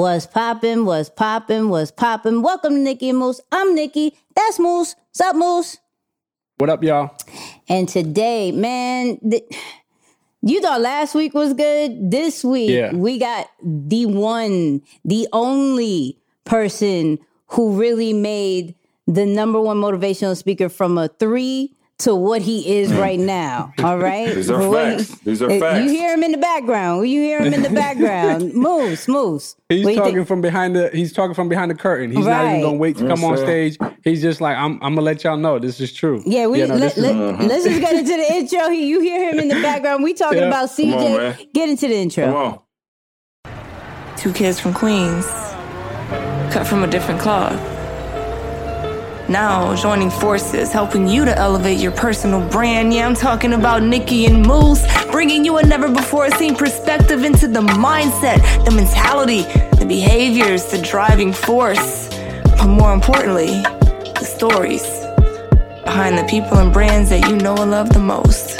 Was poppin', was poppin', was poppin'. Welcome to Nikki and Moose. I'm Nikki. That's Moose. What's up, Moose? What up, y'all? And today, man, th- you thought last week was good. This week, Yeah. we got the one, the only person who really made the number one motivational speaker from a three to what he is mm. right now. All right. These are For what facts. he- These are facts. You hear him in the background. You hear him in the background. Moose, Moose. He's What talking from behind the. He's talking from behind the curtain. He's not even gonna wait to come Yes, on sir. stage. He's just like, I'm. I'm gonna let y'all know this is true. Yeah, we no, let, this is- let, uh-huh. us just get into the intro. He, you hear him in the background. We talking Yeah. about Come on, CJ. get into the intro. Come on. Two kids from Queens, cut from a different cloth. Now joining forces, helping you to elevate your personal brand. Yeah, I'm talking about Nikki and Moose, bringing you a never before seen perspective into the mindset, the mentality, the behaviors, the driving force. But more importantly, the stories behind the people and brands that you know and love the most.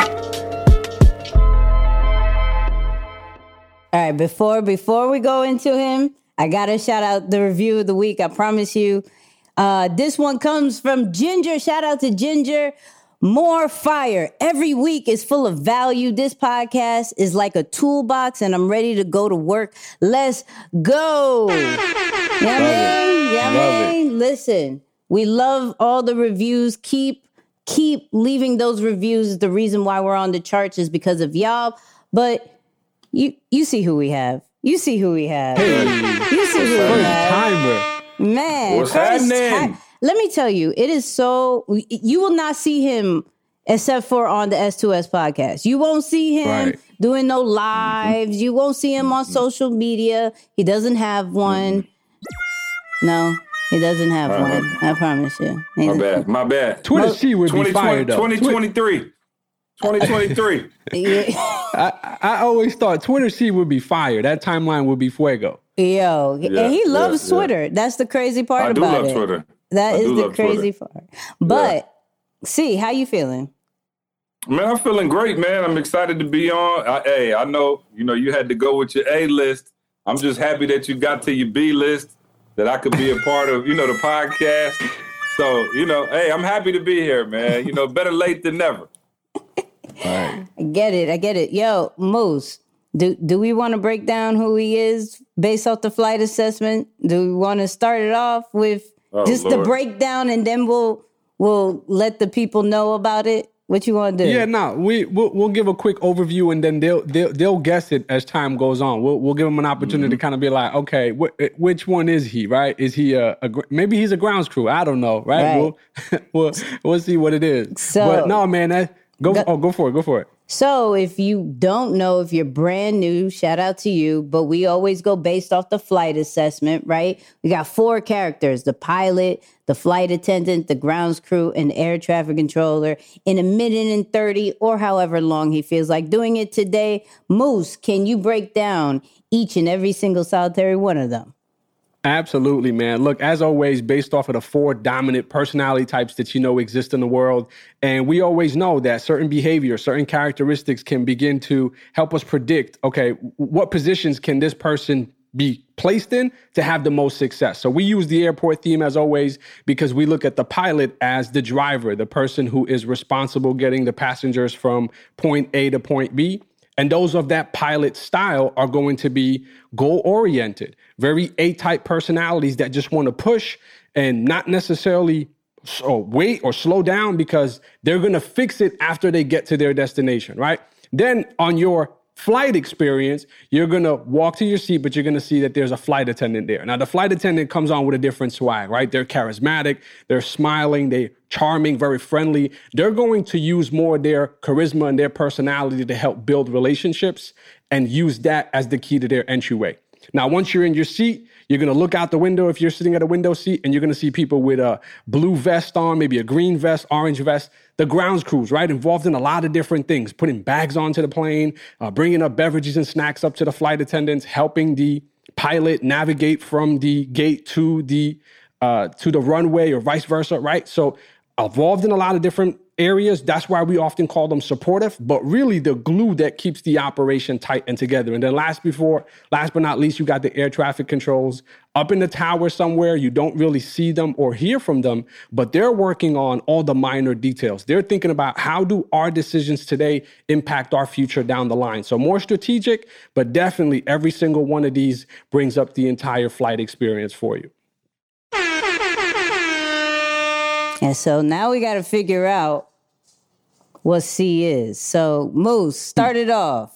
All right, before before we go into him, I gotta shout out the review of the week. I promise you. Uh, this one comes from Ginger. Shout out to Ginger. More fire. Every week is full of value. This podcast is like a toolbox, and I'm ready to go to work. Let's go. You know what I mean? You know what I Love it. mean? Listen, we love all the reviews. Keep keep leaving those reviews. The reason why we're on the charts is because of y'all. But you you see who we have. You see who we have. Hey. You see who we have. timer. Man, What's first happening? ti- Let me tell you, it is so you will not see him except for on the S2S podcast. You won't see him Right. doing no lives. You won't see him on social media. He doesn't have one. No, he doesn't have Uh-huh. one. I promise you. He My bad. My bad. Twitter C would be 2020 fired though. 2023. 2023. I, I always thought Twitter C would be fire. That timeline would be fuego. Yo, Yeah, and he loves yeah. Twitter. That's the crazy part I about it. Twitter. That I is do the love Twitter. That is the crazy part. But see, how you feeling? Man, I'm feeling great, man. I'm excited to be on. I, hey, I know, you know, you had to go with your A list. I'm just happy that you got to your B list, that I could be a part of, you know, the podcast. So, you know, hey, I'm happy to be here, man. You know, better late than never. I get it. I get it. Yo, Moose, do do we want to break down who he is based off the flight assessment? Do we want to start it off with Oh, just the breakdown and then we'll we'll let the people know about it? What you want to do? Yeah, no, we we'll, we'll give a quick overview and then they'll they'll they'll guess it as time goes on. We'll we'll give them an opportunity to mm-hmm. kind of be like, okay, wh- eh, which one is he? Right? Is he a, a maybe he's a grounds crew? I don't know. Right? Right. We'll we'll we'll see what it is. So- but no, man, that, go Go- oh go for it, go for it. So if you don't know, if you're brand new, shout out to you. But we always go based off the flight assessment, right? We got four characters the pilot, the flight attendant, the grounds crew, and air traffic controller in a minute and 30 or however long he feels like doing it today. Moose, can you break down each and every single solitary one of them? Absolutely, man. Look, as always, based off of the four dominant personality types that you know exist in the world. And we always know that certain behavior, certain characteristics can begin to help us predict okay, what positions can this person be placed in to have the most success. So we use the airport theme as always because we look at the pilot as the driver, the person who is responsible getting the passengers from point A to point B. And those of that pilot style are going to be goal oriented, very A type personalities that just want to push and not necessarily so oh, wait or slow down because they're going to fix it after they get to their destination, right? Then on your flight experience, you're to walk to your seat, but you're to see that there's a flight attendant there. Now, the flight attendant comes on with a different swag, right? They're charismatic, they're smiling, they're charming, very friendly. They're going to use more their charisma and their personality to help build relationships and use that as the key to their entryway. Now, once you're in your seat, you're gonna look out the window if you're sitting at a window seat, and you're gonna see people with a blue vest on, maybe a green vest, orange vest. The grounds crews, right, involved in a lot of different things, putting bags onto the plane, uh, bringing up beverages and snacks up to the flight attendants, helping the pilot navigate from the gate to the uh, to the runway or vice versa, right? So evolved in a lot of different areas. That's why we often call them supportive, but really the glue that keeps the operation tight and together. And then last before, last but not least, you got the air traffic controls up in the tower somewhere. You don't really see them or hear from them, but they're working on all the minor details. They're thinking about how do our decisions today impact our future down the line. So more strategic, but definitely every single one of these brings up the entire flight experience for you. And so now we got to figure out what C is. So, Moose, start it off.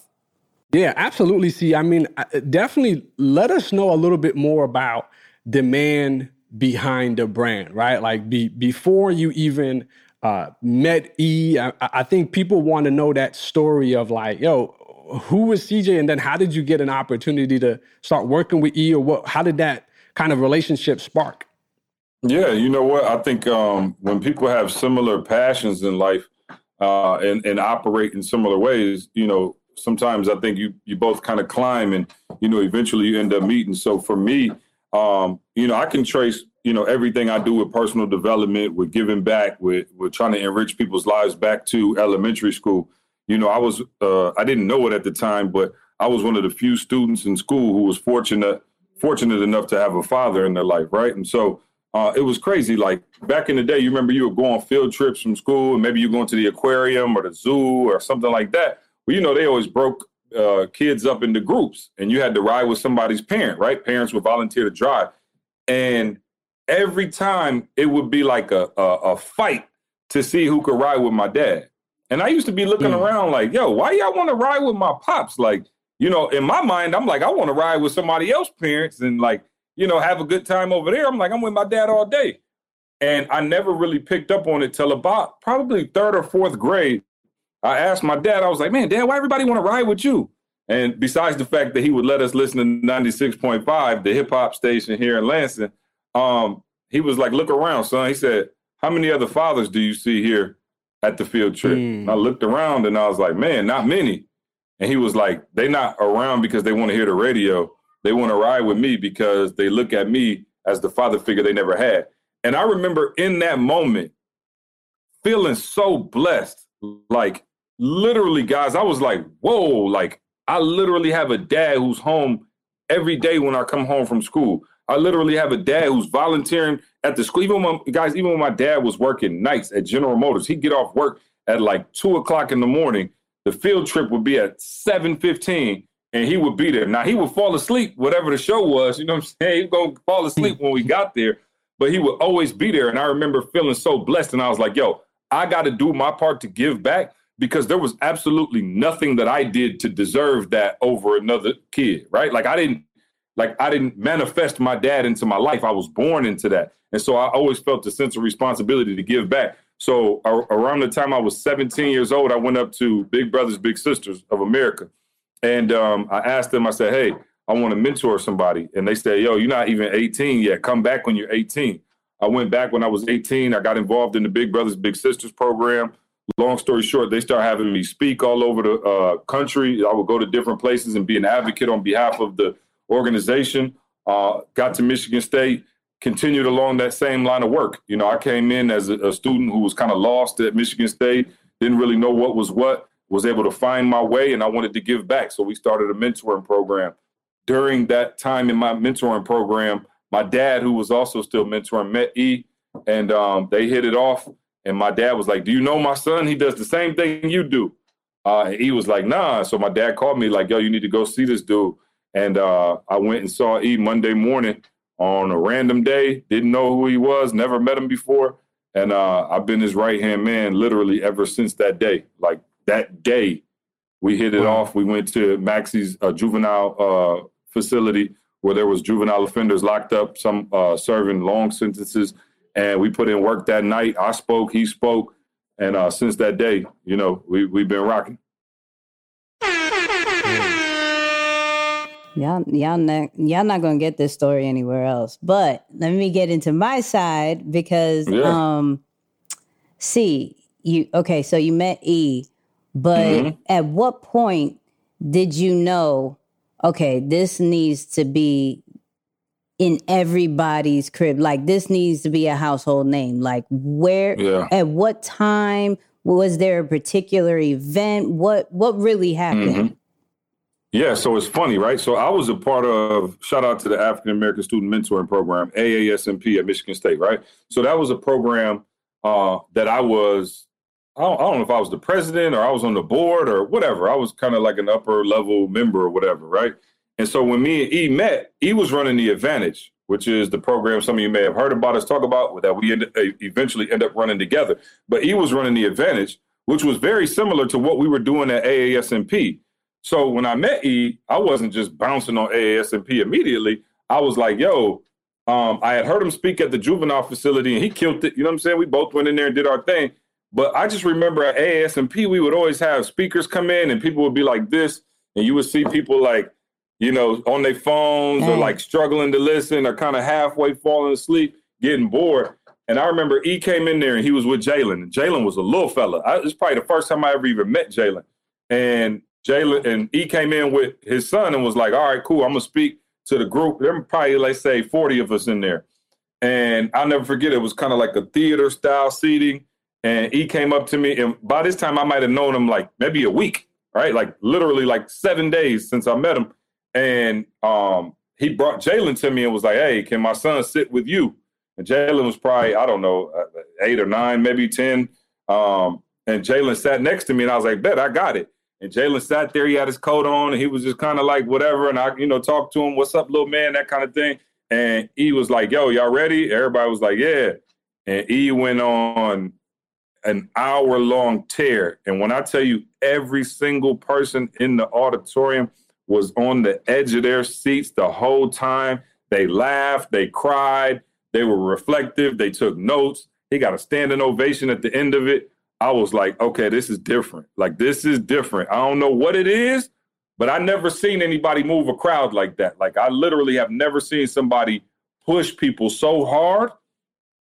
Yeah, absolutely. See, I mean, definitely let us know a little bit more about the man behind the brand, right? Like be, before you even uh, met E, I, I think people want to know that story of like, yo, who was CJ, and then how did you get an opportunity to start working with E, or what? How did that kind of relationship spark? Yeah, you know what? I think um, when people have similar passions in life uh, and, and operate in similar ways, you know, sometimes I think you you both kind of climb and you know eventually you end up meeting. So for me, um, you know, I can trace you know everything I do with personal development, with giving back, with with trying to enrich people's lives back to elementary school. You know, I was uh, I didn't know it at the time, but I was one of the few students in school who was fortunate fortunate enough to have a father in their life, right? And so uh, it was crazy. Like back in the day, you remember you would go on field trips from school, and maybe you're going to the aquarium or the zoo or something like that. Well, you know, they always broke uh, kids up into groups, and you had to ride with somebody's parent, right? Parents would volunteer to drive, and every time it would be like a a, a fight to see who could ride with my dad. And I used to be looking mm. around like, yo, why y'all want to ride with my pops? Like, you know, in my mind, I'm like, I want to ride with somebody else's parents, and like you know, have a good time over there. I'm like, I'm with my dad all day. And I never really picked up on it till about probably third or fourth grade. I asked my dad, I was like, man, dad, why everybody want to ride with you? And besides the fact that he would let us listen to 96.5, the hip hop station here in Lansing, um, he was like, look around, son. He said, how many other fathers do you see here at the field trip? Mm. I looked around and I was like, man, not many. And he was like, they not around because they want to hear the radio. They want to ride with me because they look at me as the father figure they never had. And I remember in that moment feeling so blessed. Like, literally, guys, I was like, whoa, like, I literally have a dad who's home every day when I come home from school. I literally have a dad who's volunteering at the school. Even when guys, even when my dad was working nights at General Motors, he'd get off work at like two o'clock in the morning. The field trip would be at seven fifteen, and he would be there. Now he would fall asleep, whatever the show was. You know what I'm saying? He was gonna fall asleep when we hmm. got there, but he would always be there. And I remember feeling so blessed, and I was like, "Yo, I got to do my part to give back." Because there was absolutely nothing that I did to deserve that over another kid, right? Like I didn't, like I didn't manifest my dad into my life. I was born into that, and so I always felt a sense of responsibility to give back. So around the time I was 17 years old, I went up to Big Brothers Big Sisters of America, and um, I asked them, I said, hey, I want to mentor somebody. And they said, yo, you're not even 18 yet. Come back when you're 18. I went back when I was 18. I got involved in the Big Brothers Big Sisters program. Long story short, they started having me speak all over the uh, country. I would go to different places and be an advocate on behalf of the organization. Uh, got to Michigan State, continued along that same line of work. You know, I came in as a, a student who was kind of lost at Michigan State, didn't really know what was what was able to find my way and I wanted to give back. So we started a mentoring program. During that time in my mentoring program, my dad, who was also still mentoring, met E and um, they hit it off. And my dad was like, Do you know my son? He does the same thing you do. Uh, he was like, Nah. So my dad called me, like, Yo, you need to go see this dude. And uh, I went and saw E Monday morning on a random day. Didn't know who he was, never met him before. And uh, I've been his right hand man literally ever since that day. Like that day, we hit it wow. off. We went to Maxey's uh, juvenile uh, facility where there was juvenile offenders locked up, some uh, serving long sentences, and we put in work that night. I spoke, he spoke, and uh, since that day, you know, we we've been rocking. Y'all, y'all not, y'all not gonna get this story anywhere else. But let me get into my side because, yeah. um, see, you okay? So you met E, but mm-hmm. at what point did you know, okay, this needs to be in everybody's crib. Like this needs to be a household name. Like where Yeah. at what time was there a particular event? What what really happened? Mhm. Yeah, so it's funny, right? So I was a part of shout out to the African American Student Mentoring Program, AASMP at Michigan State, right? So that was a program uh, that I was I don't, I don't know if I was the president or I was on the board or whatever. I was kind of like an upper level member or whatever, right? And so when me and E met, E was running the Advantage, which is the program some of you may have heard about us talk about that we end, eventually end up running together. But E was running the Advantage, which was very similar to what we were doing at AASMP. So when I met E, I wasn't just bouncing on AASMP immediately. I was like, yo, um, I had heard him speak at the juvenile facility and he killed it. You know what I'm saying? We both went in there and did our thing. But I just remember at AASMP, we would always have speakers come in and people would be like this, and you would see people like, you know, on their phones or like struggling to listen or kind of halfway falling asleep, getting bored. And I remember E came in there and he was with Jalen. And Jalen was a little fella. I, it's probably the first time I ever even met Jalen. And Jalen and E came in with his son and was like, all right, cool, I'm gonna speak to the group. There were probably, let's say, 40 of us in there. And I'll never forget, it was kind of like a theater style seating. And he came up to me, and by this time I might have known him like maybe a week, right? Like literally like seven days since I met him. And um, he brought Jalen to me and was like, "Hey, can my son sit with you?" And Jalen was probably I don't know uh, eight or nine, maybe ten. Um, and Jalen sat next to me, and I was like, "Bet I got it." And Jalen sat there. He had his coat on, and he was just kind of like whatever. And I, you know, talked to him, "What's up, little man?" That kind of thing. And he was like, "Yo, y'all ready?" Everybody was like, "Yeah." And he went on an hour long tear. And when I tell you, every single person in the auditorium was on the edge of their seats the whole time. They laughed, they cried, they were reflective, they took notes. He got a standing ovation at the end of it. I was like, okay, this is different. Like, this is different. I don't know what it is, but I never seen anybody move a crowd like that. Like, I literally have never seen somebody push people so hard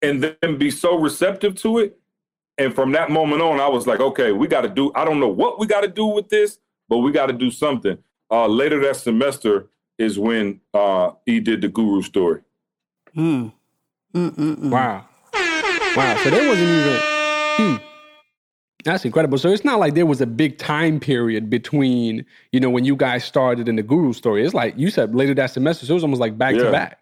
and then be so receptive to it. And from that moment on, I was like, okay, we got to do, I don't know what we got to do with this, but we got to do something. Uh, later that semester is when uh, he did the guru story. Mm. Mm-mm-mm. Wow. Wow. So there wasn't even. Hmm. That's incredible. So it's not like there was a big time period between, you know, when you guys started in the guru story. It's like you said later that semester. So it was almost like back Yeah. to back.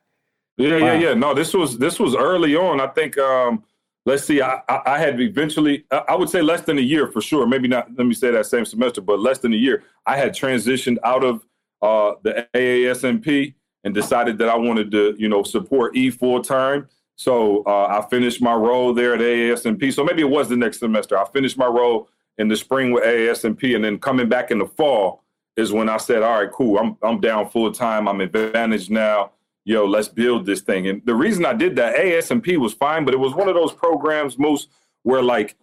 Yeah, Wow. yeah, yeah. No, this was this was early on. I think. Um, let's see. I, I, had eventually. I I would say less than a year for sure. Maybe not. Let me say that same semester, but less than a year. I had transitioned out of uh, the AASMP and decided that I wanted to, you know, support E full time. So uh, I finished my role there at AASMP. So maybe it was the next semester. I finished my role in the spring with AASMP, and then coming back in the fall is when I said, "All right, cool. I'm I'm down full time. I'm advantaged now." Yo, let's build this thing. And the reason I did that, ASMP was fine, but it was one of those programs, most where like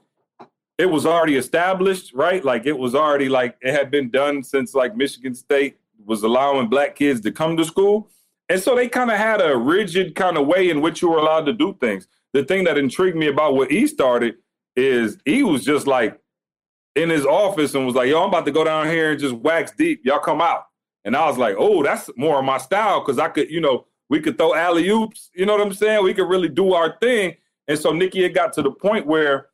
it was already established, right? Like it was already like it had been done since like Michigan State was allowing black kids to come to school. And so they kind of had a rigid kind of way in which you were allowed to do things. The thing that intrigued me about what he started is he was just like in his office and was like, yo, I'm about to go down here and just wax deep. Y'all come out. And I was like, oh, that's more of my style because I could, you know, we could throw alley oops. You know what I'm saying? We could really do our thing. And so Nikki, it got to the point where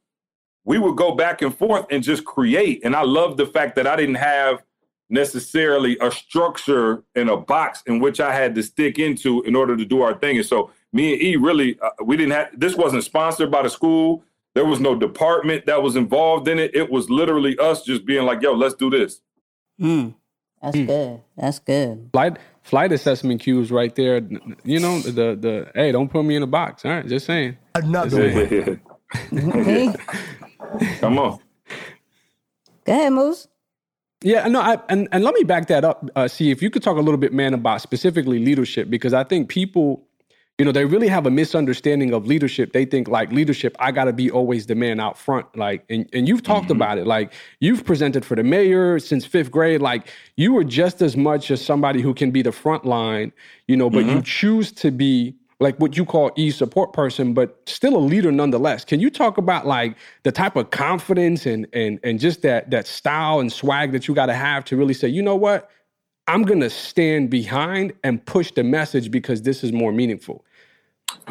we would go back and forth and just create. And I love the fact that I didn't have necessarily a structure in a box in which I had to stick into in order to do our thing. And so me and E really, uh, we didn't have, this wasn't sponsored by the school. There was no department that was involved in it. It was literally us just being like, yo, let's do this. Mm. That's good. That's good. Flight flight assessment cues right there. You know, the the hey, don't put me in a box. All right, just saying. Another one. Okay. Come on. Go ahead, Moose. Yeah, no, I, and and let me back that up. Uh, see if you could talk a little bit, man, about specifically leadership because I think people, you know, they really have a misunderstanding of leadership. They think like leadership, I got to be always the man out front. Like, and and you've talked mm-hmm. about it. Like, you've presented for the mayor since fifth grade. Like, you were just as much as somebody who can be the front line, you know, but you mm-hmm. choose to be like what you call e support person, but still a leader nonetheless. Can you talk about like the type of confidence and and and just that that style and swag that you got to have to really say, you know what, I'm going to stand behind and push the message because this is more meaningful.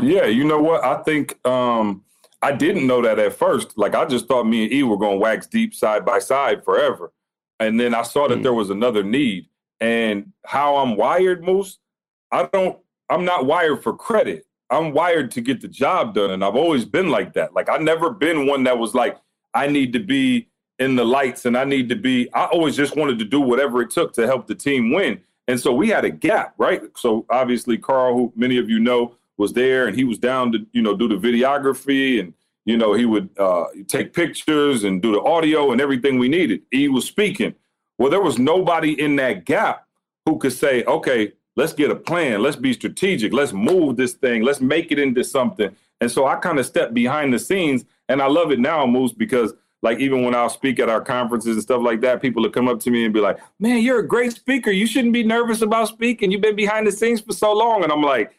Yeah, you know what? I think um, I didn't know that at first. Like I just thought me and E were going to wax deep side by side forever. And then I saw that mm. there was another need. And how I'm wired, Moose, I don't I'm not wired for credit. I'm wired to get the job done. And I've always been like that. Like I've never been one that was like, I need to be in the lights and I need to be, I always just wanted to do whatever it took to help the team win. And so we had a gap, right? So obviously Carl, who many of you know, was there and he was down to, you know, do the videography and, you know, he would uh, take pictures and do the audio and everything we needed. He was speaking. Well, there was nobody in that gap who could say, okay, let's get a plan. Let's be strategic. Let's move this thing. Let's make it into something. And so I kind of stepped behind the scenes and I love it now, Moose, because like even when I'll speak at our conferences and stuff like that, people will come up to me and be like, "Man, you're a great speaker. You shouldn't be nervous about speaking. You've been behind the scenes for so long." And I'm like,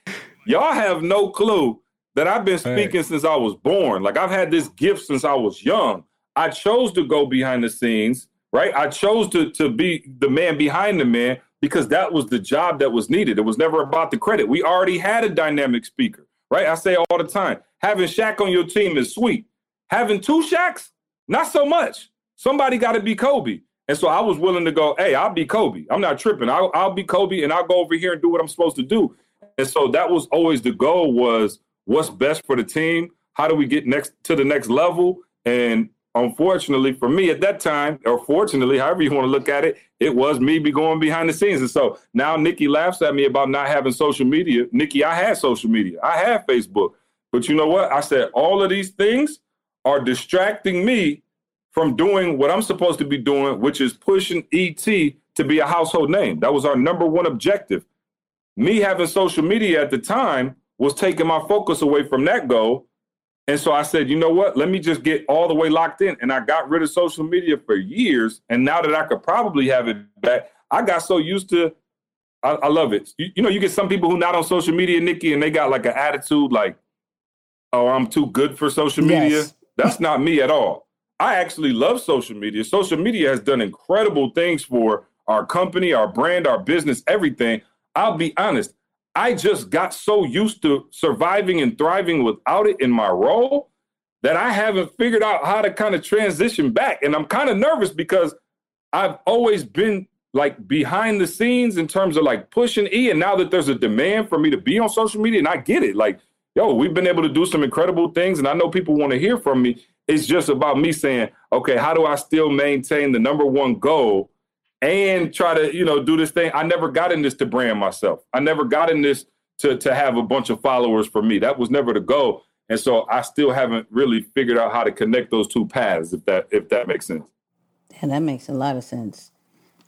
"Y'all have no clue that I've been speaking since I was born. Like I've had this gift since I was young. I chose to go behind the scenes, right? I chose to to be the man behind the man because that was the job that was needed. It was never about the credit. We already had a dynamic speaker, right? I say all the time, having Shaq on your team is sweet. Having two Shaqs, not so much. Somebody got to be Kobe. And so I was willing to go, hey, I'll be Kobe. I'm not tripping. I'll, I'll be Kobe and I'll go over here and do what I'm supposed to do. And so that was always the goal was what's best for the team? How do we get next to the next level? And unfortunately for me at that time, or fortunately, however you want to look at it, it was me be going behind the scenes. And so now Nikki laughs at me about not having social media. Nikki, I had social media. I had Facebook. But you know what? I said all of these things are distracting me from doing what I'm supposed to be doing, which is pushing ET to be a household name. That was our number one objective. Me having social media at the time was taking my focus away from that goal. And so I said, you know what? Let me just get all the way locked in. And I got rid of social media for years. And now that I could probably have it back, I got so used to I, I love it. You, you, know, you get some people who not on social media, Nikki, and they got like an attitude like, oh, I'm too good for social media. Yes. That's not me at all. I actually love social media. Social media has done incredible things for our company, our brand, our business, everything. I'll be honest, I just got so used to surviving and thriving without it in my role that I haven't figured out how to kind of transition back. And I'm kind of nervous because I've always been like behind the scenes in terms of like pushing E. And now that there's a demand for me to be on social media, and I get it, like yo, we've been able to do some incredible things, and I know people want to hear from me. It's just about me saying, okay, how do I still maintain the number one goal and try to, you know, do this thing? I never got in this to brand myself. I never got in this to to have a bunch of followers for me. That was never the goal. And so I still haven't really figured out how to connect those two paths, if that if that makes sense. Yeah, that makes a lot of sense.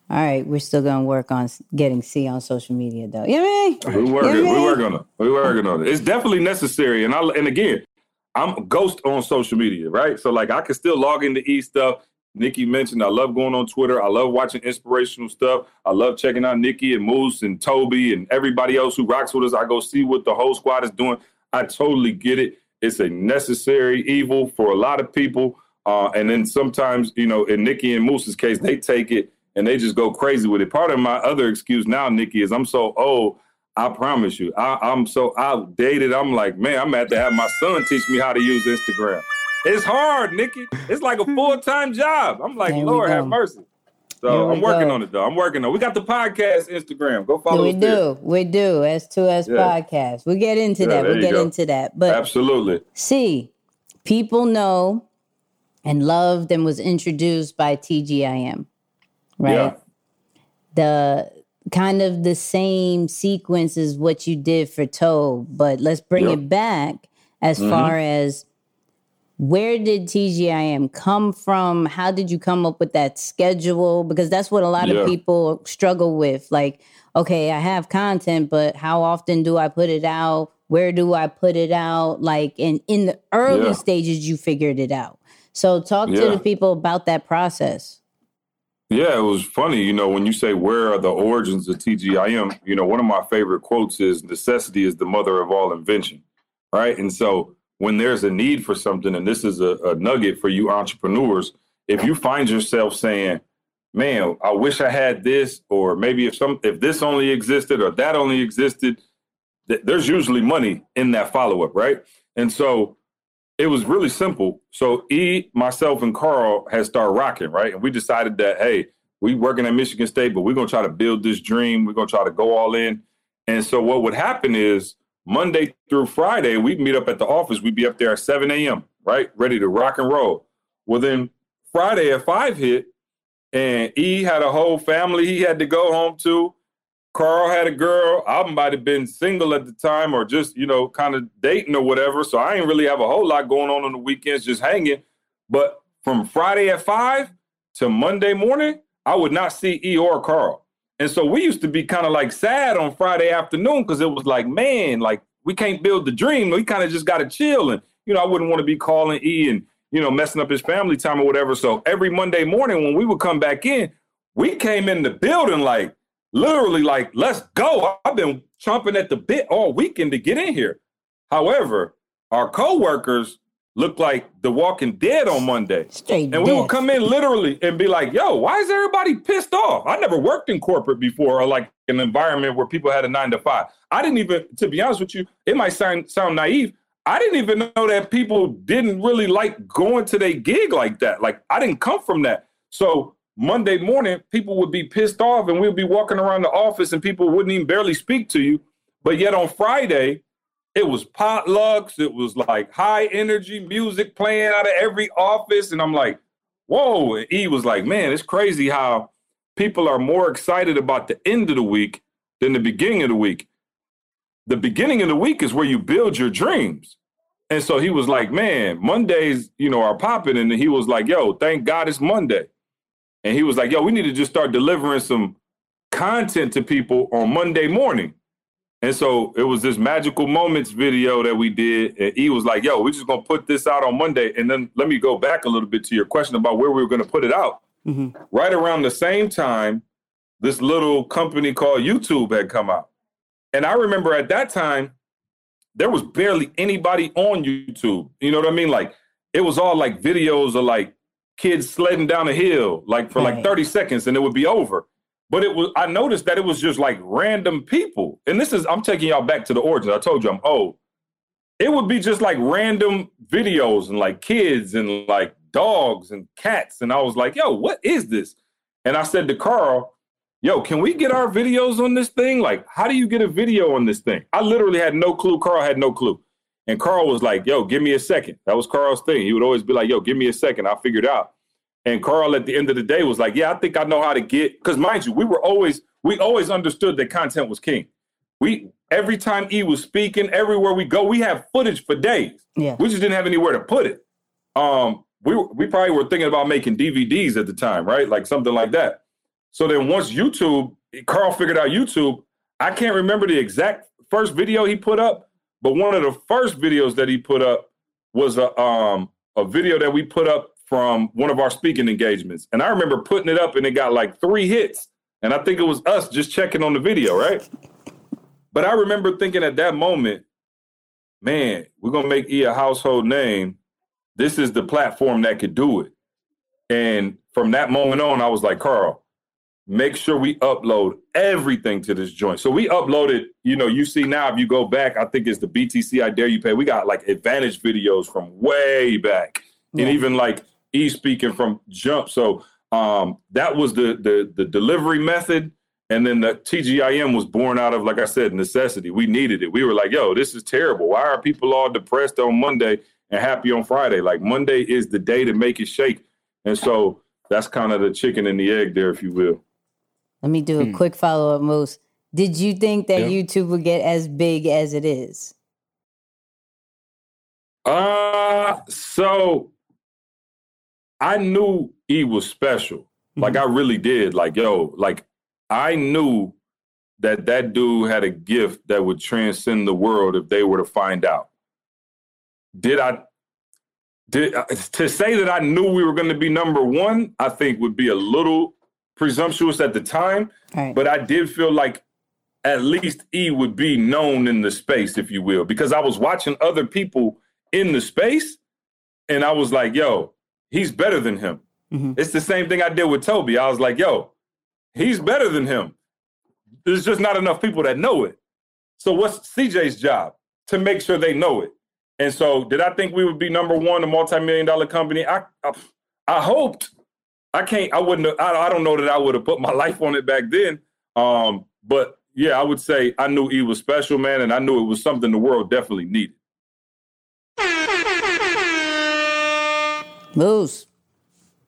All right, we're still gonna work on getting C on social media, though. You know what I mean? We working, we working on it. We working on it. It's definitely necessary. And I and again, I'm a ghost on social media, right? So like I can still log into e stuff. Nikki mentioned I love going on Twitter. I love watching inspirational stuff. I love checking out Nikki and Moose and Toby and everybody else who rocks with us. I go see what the whole squad is doing. I totally get it. It's a necessary evil for a lot of people. Uh, and then sometimes, you know, in Nikki and Moose's case, they take it and they just go crazy with it. Part of my other excuse now, Nikki, is I'm so old. I promise you, I, am so outdated. I'm like, man, I'm at to have my son teach me how to use Instagram. It's hard, Nikki. It's like a full time job. I'm like, Lord have mercy. So I'm working go. on it though. I'm working on. It. We got the podcast Instagram. Go follow. We do. There. We do. S2S yeah. podcast. We get into yeah, that. We get go. into that. But absolutely. See, people know and loved and was introduced by TGIM right? Yeah. The kind of the same sequence as what you did for Toe, but let's bring it back as mm-hmm. far as where did TGIM come from? How did you come up with that schedule? Because that's what a lot yeah. of people struggle with. Like, okay, I have content, but how often do I put it out? Where do I put it out? Like, in in the early yeah. stages, you figured it out. So, talk yeah. to the people about that process. Yeah, it was funny. You know, when you say where are the origins of TGIM, you know, one of my favorite quotes is necessity is the mother of all invention. Right. And so when there's a need for something, and this is a, a nugget for you entrepreneurs, if you find yourself saying, man, I wish I had this, or maybe if some if this only existed or that only existed, th- there's usually money in that follow up, right? And so it was really simple. So E, myself, and Carl had started rocking, right? And we decided that hey, we working at Michigan State, but we're gonna try to build this dream. We're gonna try to go all in. And so what would happen is Monday through Friday, we'd meet up at the office. We'd be up there at 7 a.m., right? Ready to rock and roll. Well, then Friday at 5 hit, and E had a whole family he had to go home to. Carl had a girl. I might have been single at the time or just, you know, kind of dating or whatever. So I didn't really have a whole lot going on on the weekends, just hanging. But from Friday at 5 to Monday morning, I would not see E or Carl. And so we used to be kind of like sad on Friday afternoon because it was like, man, like we can't build the dream. We kind of just got to chill. And, you know, I wouldn't want to be calling E and, you know, messing up his family time or whatever. So every Monday morning when we would come back in, we came in the building like literally like, let's go. I've been chomping at the bit all weekend to get in here. However, our coworkers looked like The Walking Dead on Monday. And we would come in literally and be like, yo, why is everybody pissed off? I never worked in corporate before or like an environment where people had a nine to five. I didn't even, to be honest with you, it might sound sound naive. I didn't even know that people didn't really like going to their gig like that. Like I didn't come from that. So Monday morning, people would be pissed off and we'd be walking around the office and people wouldn't even barely speak to you. But yet on Friday, it was potlucks. It was like high energy music playing out of every office. And I'm like, whoa. And E was like, man, it's crazy how people are more excited about the end of the week than the beginning of the week. The beginning of the week is where you build your dreams. And so he was like, man, Mondays, you know, are popping. And he was like, yo, thank God it's Monday. And he was like, yo, we need to just start delivering some content to people on Monday morning. And so it was this magical moments video that we did. And he was like, yo, we're just gonna put this out on Monday. And then let me go back a little bit to your question about where we were gonna put it out. Mhm. Right around the same time, this little company called YouTube had come out. And I remember at that time, there was barely anybody on YouTube. You know what I mean? Like it was all like videos of like kids sledding down a hill, like for like 30 seconds, and it would be over. But it was I noticed that it was just like random people. And this is I'm taking y'all back to the origins. I told you I'm old. It would be just like random videos and like kids and like dogs and cats. And I was like, yo, what is this? And I said to Carl, yo, can we get our videos on this thing? Like, how do you get a video on this thing? I literally had no clue. Carl had no clue. And Carl was like, yo, give me a second. That was Carl's thing. He would always be like, yo, give me a second. I'll figure it out. And Carl at the end of the day was like, yeah, I think I know how to get, because mind you, we were always, we always understood that content was king. We, every time E was speaking, everywhere we go, we have footage for days. Yeah. We just didn't have anywhere to put it. Um, we we probably were thinking about making DVDs at the time, right? Like something like that. So then once YouTube, Carl figured out YouTube. I can't remember the exact first video he put up, but one of the first videos that he put up was a um a video that we put up from one of our speaking engagements. And I remember putting it up and it got like three hits. And I think it was us just checking on the video, right? But I remember thinking at that moment, man, we're gonna make E a household name. This is the platform that could do it. And from that moment on, I was like, Carl, make sure we upload everything to this joint. So we uploaded, you know, you see now if you go back, I think it's the BTC I Dare You Pay. We got like advantage videos from way back. Yeah. And even like E speaking from jump. So um that was the the the delivery method. And then the TGIM was born out of, like I said, necessity. We needed it. We were like, yo, this is terrible. Why are people all depressed on Monday and happy on Friday? Like Monday is the day to make it shake. And so that's kind of the chicken and the egg there, if you will. Let me do a Hmm. quick follow up, Moose. Did you think that Yeah. YouTube would get as big as it is? Uh so I knew he was special. Like I really did. Like yo, like I knew that that dude had a gift that would transcend the world if they were to find out. Did I did uh, to say that I knew we were going to be number 1, I think would be a little presumptuous at the time, Right. but I did feel like at least E would be known in the space, if you will, because I was watching other people in the space and I was like, yo, he's better than him. Mm-hmm. It's the same thing I did with Toby. I was like, yo, he's better than him. There's just not enough people that know it. So what's CJ's job? To make sure they know it. And so did I think we would be number one, a multi-million dollar company? I I, I hoped. I can't, I wouldn't I, I don't know that I would have put my life on it back then. Um, but yeah, I would say I knew he was special, man, and I knew it was something the world definitely needed. Moose.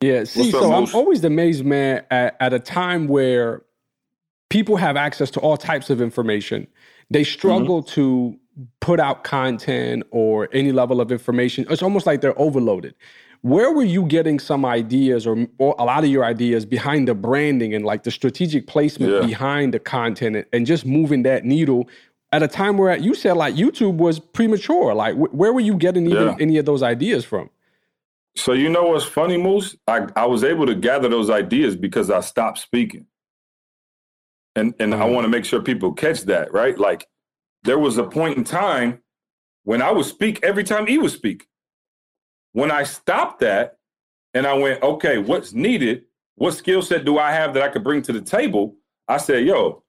Yeah, see, so I'm always amazed, man, at, at, a time where people have access to all types of information. They struggle mm-hmm. to put out content or any level of information. It's almost like they're overloaded. Where were you getting some ideas or, or a lot of your ideas behind the branding and like the strategic placement yeah. behind the content and, and just moving that needle at a time where you said like YouTube was premature? Like, wh- where were you getting even yeah. any of those ideas from? So you know what's funny, Moose? I, I was able to gather those ideas because I stopped speaking. And and uh-huh. I want to make sure people catch that, right? Like there was a point in time when I would speak every time he would speak. When I stopped that and I went, okay, what's needed? What skill set do I have that I could bring to the table? I said, yo,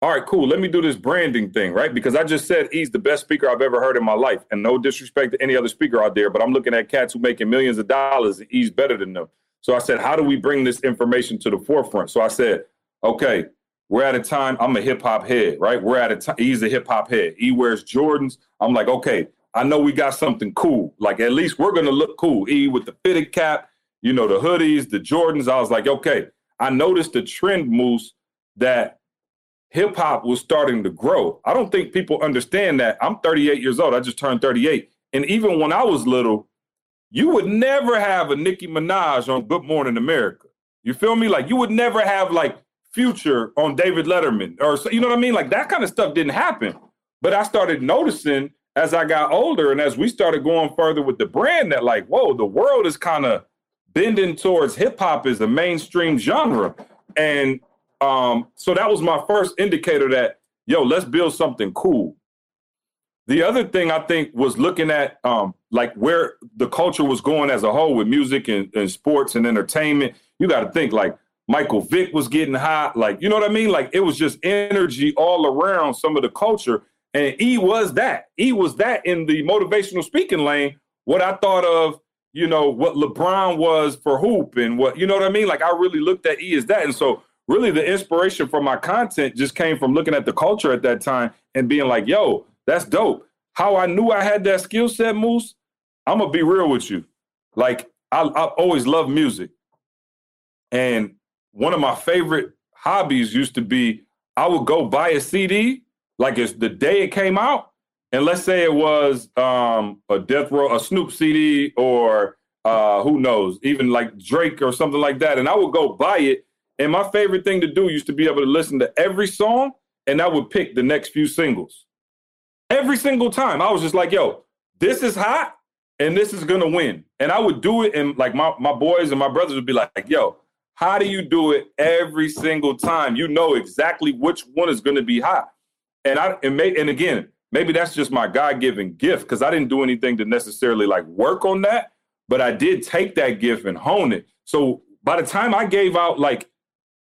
all right, cool. Let me do this branding thing, right? Because I just said he's the best speaker I've ever heard in my life. And no disrespect to any other speaker out there, but I'm looking at cats who making millions of dollars and he's better than them. So I said, how do we bring this information to the forefront? So I said, okay, we're at a time, I'm a hip hop head, right? We're at a time, he's a hip hop head. He wears Jordans. I'm like, okay, I know we got something cool. Like at least we're gonna look cool. E with the fitted cap, you know, the hoodies, the Jordans. I was like, okay, I noticed the trend moose that hip hop was starting to grow. I don't think people understand that. I'm 38 years old. I just turned 38. And even when I was little, you would never have a Nicki Minaj on Good Morning America. You feel me? Like you would never have like Future on David Letterman or so, you know what I mean? Like that kind of stuff didn't happen. But I started noticing as I got older and as we started going further with the brand that like, whoa, the world is kind of bending towards hip hop as a mainstream genre. And um, so that was my first indicator that, yo, let's build something cool. The other thing I think was looking at um, like where the culture was going as a whole with music and, and sports and entertainment. You got to think like Michael Vick was getting hot, like you know what I mean. Like it was just energy all around some of the culture, and he was that. He was that in the motivational speaking lane. What I thought of, you know, what LeBron was for hoop, and what you know what I mean. Like I really looked at E as that, and so really the inspiration for my content just came from looking at the culture at that time and being like, yo, that's dope. How I knew I had that skill set, Moose, I'm gonna be real with you. Like, I, I always loved music. And one of my favorite hobbies used to be I would go buy a CD, like it's the day it came out. And let's say it was um, a Death Row, a Snoop CD, or uh, who knows, even like Drake or something like that. And I would go buy it and my favorite thing to do used to be able to listen to every song and I would pick the next few singles. Every single time. I was just like, yo, this is hot and this is gonna win. And I would do it, and like my, my boys and my brothers would be like, yo, how do you do it every single time? You know exactly which one is gonna be hot. And I and may, and again, maybe that's just my God-given gift because I didn't do anything to necessarily like work on that, but I did take that gift and hone it. So by the time I gave out like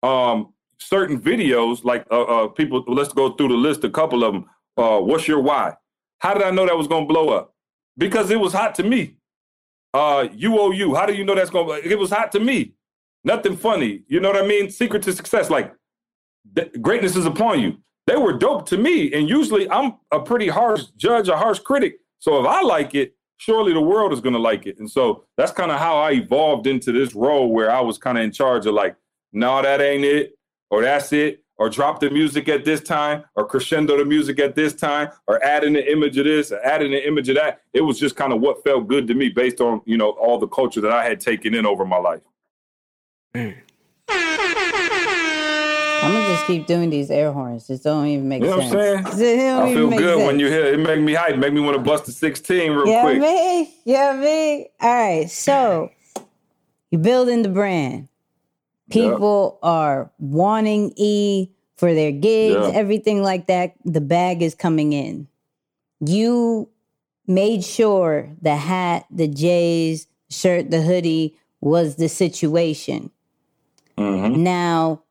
um, certain videos, like uh, uh, people, let's go through the list, a couple of them. Uh, what's your why? How did I know that was going to blow up? Because it was hot to me. Uh, UOU, how do you know that's going to, it was hot to me. Nothing funny. You know what I mean? Secret to success. Like th- greatness is upon you. They were dope to me. And usually I'm a pretty harsh judge, a harsh critic. So if I like it, surely the world is going to like it. And so that's kind of how I evolved into this role where I was kind of in charge of like, no, that ain't it, or that's it, or drop the music at this time, or crescendo the music at this time, or adding the image of this, or adding the image of that. It was just kind of what felt good to me based on, you know, all the culture that I had taken in over my life. I'm gonna just keep doing these air horns. It don't even make you know sense. What I'm saying? I feel good sense. when you hear it. Make me hype. Make me want to bust a 16 real quick yeah. Me? Yeah, me. All right. So you're building the brand. People yep. are wanting E for their gigs, yep. everything like that. The bag is coming in. You made sure the hat, the J's, shirt, the hoodie was the situation. Mm-hmm. Now,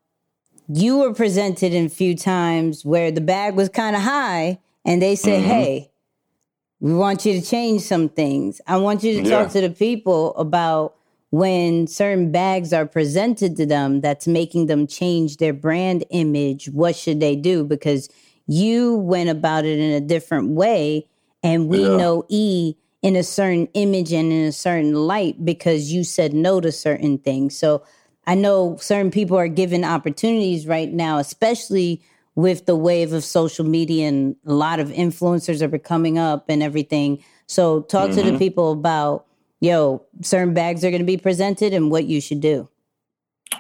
you were presented in a few times where the bag was kind of high and they said, mm-hmm. hey, we want you to change some things. I want you to Yeah. talk to the people about when certain bags are presented to them that's making them change their brand image. What should they do? Because you went about it in a different way. And we Yeah. know E in a certain image and in a certain light because you said no to certain things. So I know certain people are given opportunities right now, especially with the wave of social media and a lot of influencers are coming up and everything. So talk to the mm-hmm. people about, yo, certain bags are going to be presented and what you should do.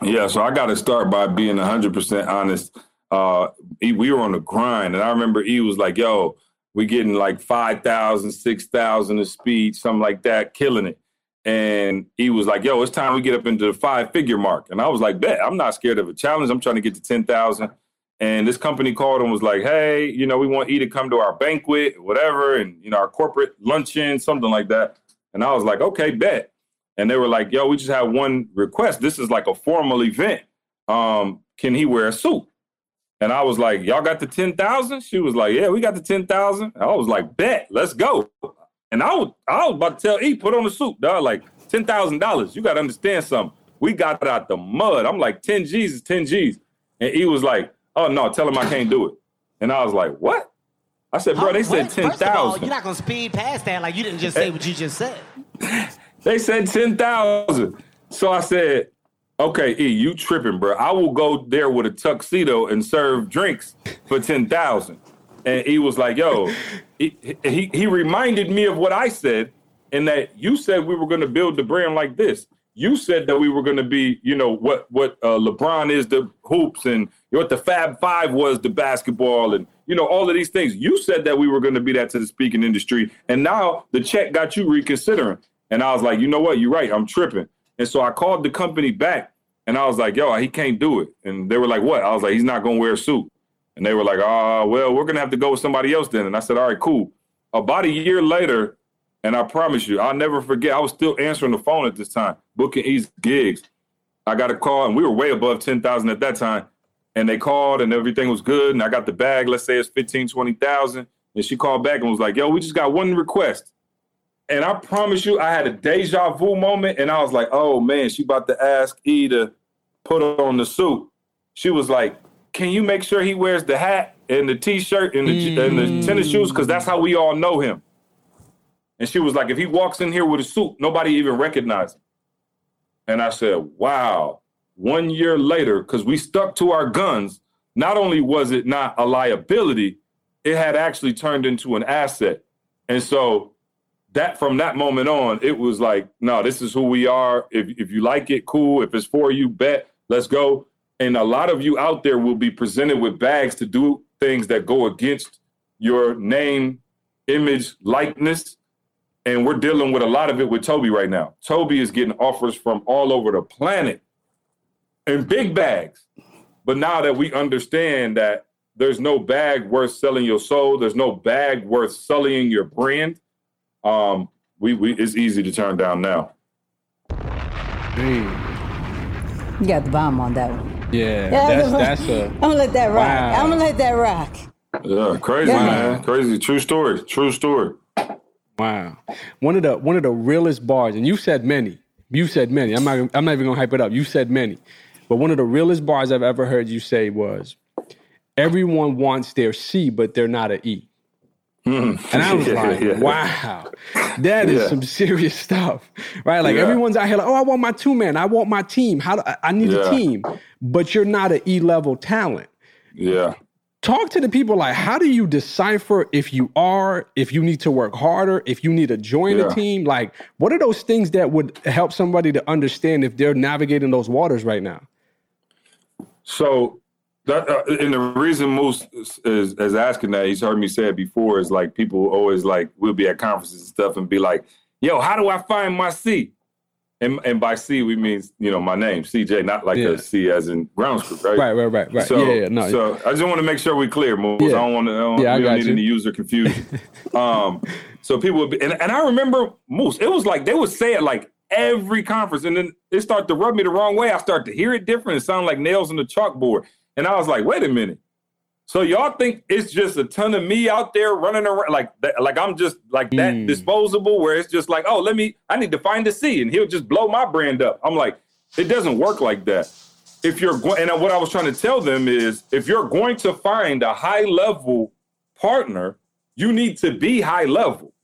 Yeah, so I got to start by being 100% honest. Uh, we were on the grind, and I remember E was like, yo, we're getting like 5,000, 6,000 a speed, something like that, killing it. And he was like, yo, it's time we get up into the five figure mark. And I was like, bet, I'm not scared of a challenge. I'm trying to get to 10,000. And this company called and was like, hey, you know, we want E to come to our banquet, whatever, and, you know, our corporate luncheon, something like that. And I was like, okay, bet. And they were like, yo, we just have one request. This is like a formal event. Um, can he wear a suit? And I was like, y'all got the 10,000? She was like, yeah, we got the 10,000. I was like, bet, let's go. And I was, I was about to tell E, put on the suit, dog. Like $10,000. You got to understand something. We got out the mud. I'm like, 10 G's is 10 G's. And E was like, oh, no, tell him I can't do it. And I was like, what? I said, bro, they said? First 10,000. you're not gonna speed past that. Like you didn't just say what you just said. They said 10,000. So I said, okay, E, you tripping, bro. I will go there with a tuxedo and serve drinks for 10,000. And he was like, yo, he, he, he reminded me of what I said and that you said we were going to build the brand like this. You said that we were going to be, you know, what what uh, LeBron is the hoops and what the Fab Five was the basketball and you know all of these things. You said that we were going to be that to the speaking industry, and now the check got you reconsidering. And I was like, you know what, you're right, I'm tripping. And so I called the company back, and I was like, yo, he can't do it. And they were like, what? I was like, he's not going to wear a suit. And they were like, ah, well, we're going to have to go with somebody else then. And I said, all right, cool. About a year later, and I promise you, I'll never forget. I was still answering the phone at this time, booking these gigs. I got a call, and we were way above 10,000 at that time. And they called, and everything was good. And I got the bag, let's say it's 15, 20,000. And she called back and was like, yo, we just got one request. And I promise you, I had a deja vu moment. And I was like, oh, man, she about to ask E to put on the suit. She was like, can you make sure he wears the hat and the t-shirt and the, and the tennis shoes? Because that's how we all know him. And she was like, if he walks in here with a suit, nobody even recognizes him. And I said, wow. One year later, because we stuck to our guns, not only was it not a liability, it had actually turned into an asset. And so that from that moment on, it was like, no, this is who we are. If if you like it, cool. If it's for you, bet, let's go. And a lot of you out there will be presented with bags to do things that go against your name, image, likeness. And we're dealing with a lot of it with Tobe right now. Tobe is getting offers from all over the planet in big bags. But now that we understand that there's no bag worth selling your soul, there's no bag worth sullying your brand, um, we, we it's easy to turn down now. Damn. You got the bomb on that one. Yeah, Yeah, that's the- that's a I'm gonna let that rock. Wow. I'm gonna let that rock. Yeah, crazy, Yeah. man. Crazy. True story. True story. wow. One of the one of the realest bars, and you said many. You said many. I'm not I'm not even gonna hype it up. You said many, but one of the realest bars I've ever heard you say was, "Everyone wants their C, but they're not a E." Mm. And I was Yeah, like, yeah. wow, that is Yeah. some serious stuff, right? Like everyone's out here like, oh, I want my two man, I want my team. How do I, I need a team, but you're not an E level talent. Yeah. Talk to the people like, how do you decipher if you are, if you need to work harder, if you need to join a team? Like, what are those things that would help somebody to understand if they're navigating those waters right now? So that uh, and the reason Moose is, is, is asking that he's heard me say it before is like people always like we'll be at conferences and stuff and be like, "Yo, how do I find my C?" And and by C we mean you know my name CJ, not like Yeah. a C as in ground script, right? Right, right, right, right. So, yeah, yeah, no. so I just want to make sure we're clear, Moose. Yeah. I don't want to. Don't, Yeah, I don't need you. any user confusion. um, so people would be, and, and I remember Moose. It was like they would say it like every conference. And then it started to rub me the wrong way. I start to hear it different. It sounded like nails on the chalkboard. And I was like, wait a minute. So y'all think it's just a ton of me out there running around like that, like I'm just like that Mm. disposable where it's just like, oh, let me, I need to find a C and he'll just blow my brand up. I'm like, it doesn't work like that. If you're going, and what I was trying to tell them is if you're going to find a high level partner, you need to be high level.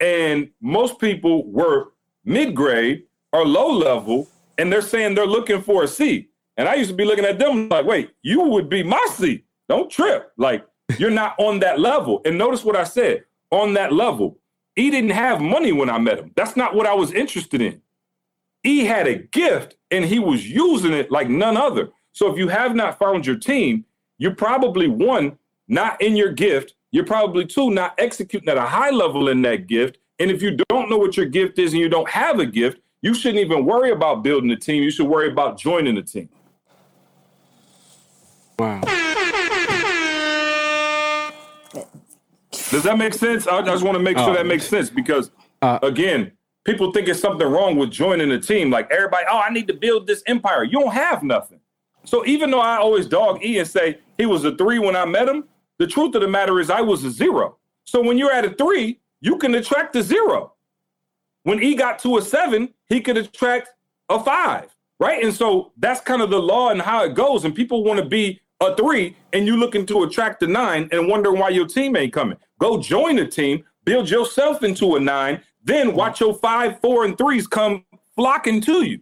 And most people were mid grade or low level, and they're saying they're looking for a C. And I used to be looking at them like, wait, you would be my C. Don't trip. Like, you're not on that level. And notice what I said on that level. He didn't have money when I met him. That's not what I was interested in. He had a gift and he was using it like none other. So if you have not found your team, you're probably one, not in your gift. You're probably two, not executing at a high level in that gift. And if you don't know what your gift is and you don't have a gift, you shouldn't even worry about building a team. You should worry about joining a team. Wow. Does that make sense? I just want to make sure Oh. that makes sense because, Uh, again, people think it's something wrong with joining a team. Like everybody, oh, I need to build this empire. You don't have nothing. So even though I always dog E and say he was a three when I met him, the truth of the matter is I was a zero. So when you're at a three, you can attract a zero. When E got to a seven, he could attract a five, right? And so that's kind of the law and how it goes. And people want to be a three, and you looking to attract a nine and wondering why your team ain't coming. Go join a team, build yourself into a nine, then watch your five, four, and threes come flocking to you.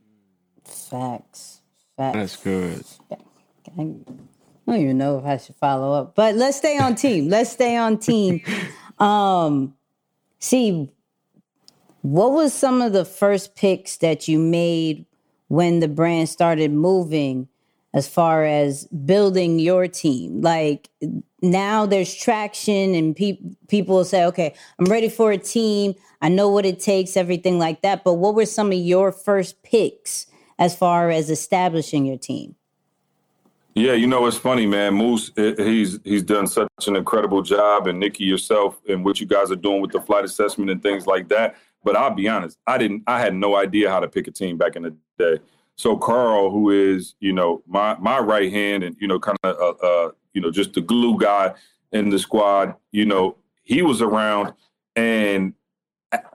Facts. Facts. That's good. I don't even know if I should follow up, but let's stay on team. let's stay on team. Um, see, what was some of the first picks that you made when the brand started moving as far as building your team? Like now there's traction and pe- people say, okay, I'm ready for a team. I know what it takes, everything like that. But what were some of your first picks as far as establishing your team? Yeah, you know it's funny, man. Moose, he's he's done such an incredible job, and Nikki yourself, and what you guys are doing with the flight assessment and things like that. But I'll be honest, I didn't, I had no idea how to pick a team back in the day. So Carl, who is you know my my right hand, and you know kind of uh, uh, you know just the glue guy in the squad, you know he was around, and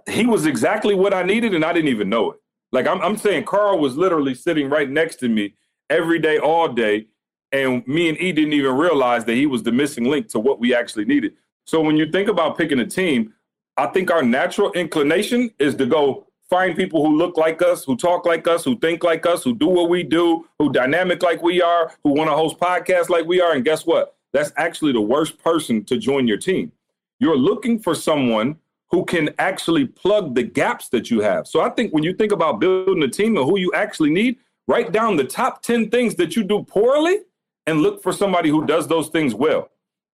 he was exactly what I needed, and I didn't even know it. Like I'm, I'm saying, Carl was literally sitting right next to me every day, all day, and me and E didn't even realize that he was the missing link to what we actually needed. So when you think about picking a team, I think our natural inclination is to go find people who look like us, who talk like us, who think like us, who do what we do, who dynamic like we are, who want to host podcasts like we are. And guess what? That's actually the worst person to join your team. You're looking for someone who can actually plug the gaps that you have. So I think when you think about building a team and who you actually need, write down the top 10 things that you do poorly and look for somebody who does those things well.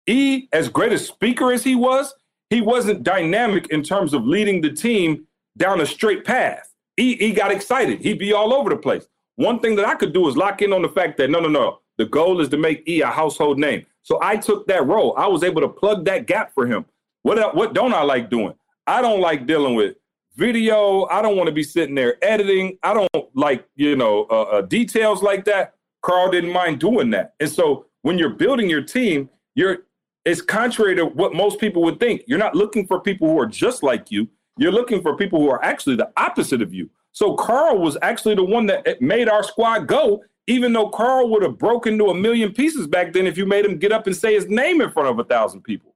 E, as great a speaker as he was, he wasn't dynamic in terms of leading the team down a straight path. E, he got excited. He'd be all over the place. One thing that I could do is lock in on the fact that no, no, no. The goal is to make E a household name. So I took that role. I was able to plug that gap for him. What what don't I like doing? I don't like dealing with video. I don't want to be sitting there editing. I don't like you know uh, uh, details like that. Carl didn't mind doing that. And so when you're building your team, you're it's contrary to what most people would think. You're not looking for people who are just like you. You're looking for people who are actually the opposite of you. So Carl was actually the one that made our squad go, even though Carl would have broken into a million pieces back then if you made him get up and say his name in front of a thousand people.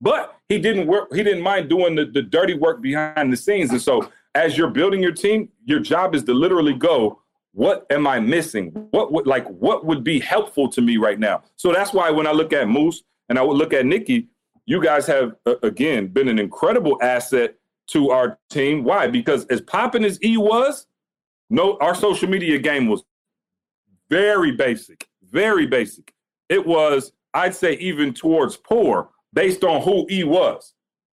But he didn't work, he didn't mind doing the, the dirty work behind the scenes. And so as you're building your team, your job is to literally go, what am I missing? What would like what would be helpful to me right now? So that's why when I look at Moose and I would look at Nikki, you guys have uh, again been an incredible asset to our team. Why? Because as popping as E was, no, our social media game was very basic, very basic. It was, I'd say, even towards poor based on who E was.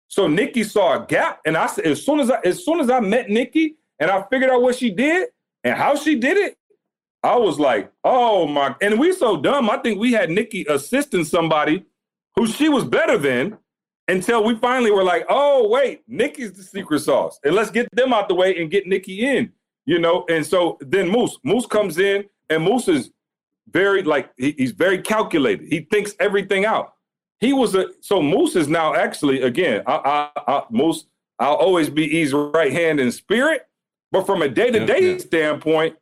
So Nikki saw a gap, and I said, as soon as I as soon as I met Nikki and I figured out what she did and how she did it, I was like, oh my! And we so dumb. I think we had Nikki assisting somebody who she was better than until we finally were like, oh wait, Nikki's the secret sauce, and let's get them out the way and get Nikki in. you know. And so then Moose, Moose comes in, and Moose is very like he, he's very calculated. He thinks everything out. He was a so Moose is now actually again, I, I, I Moose. I'll always be E's right hand in spirit, but from a day to day standpoint,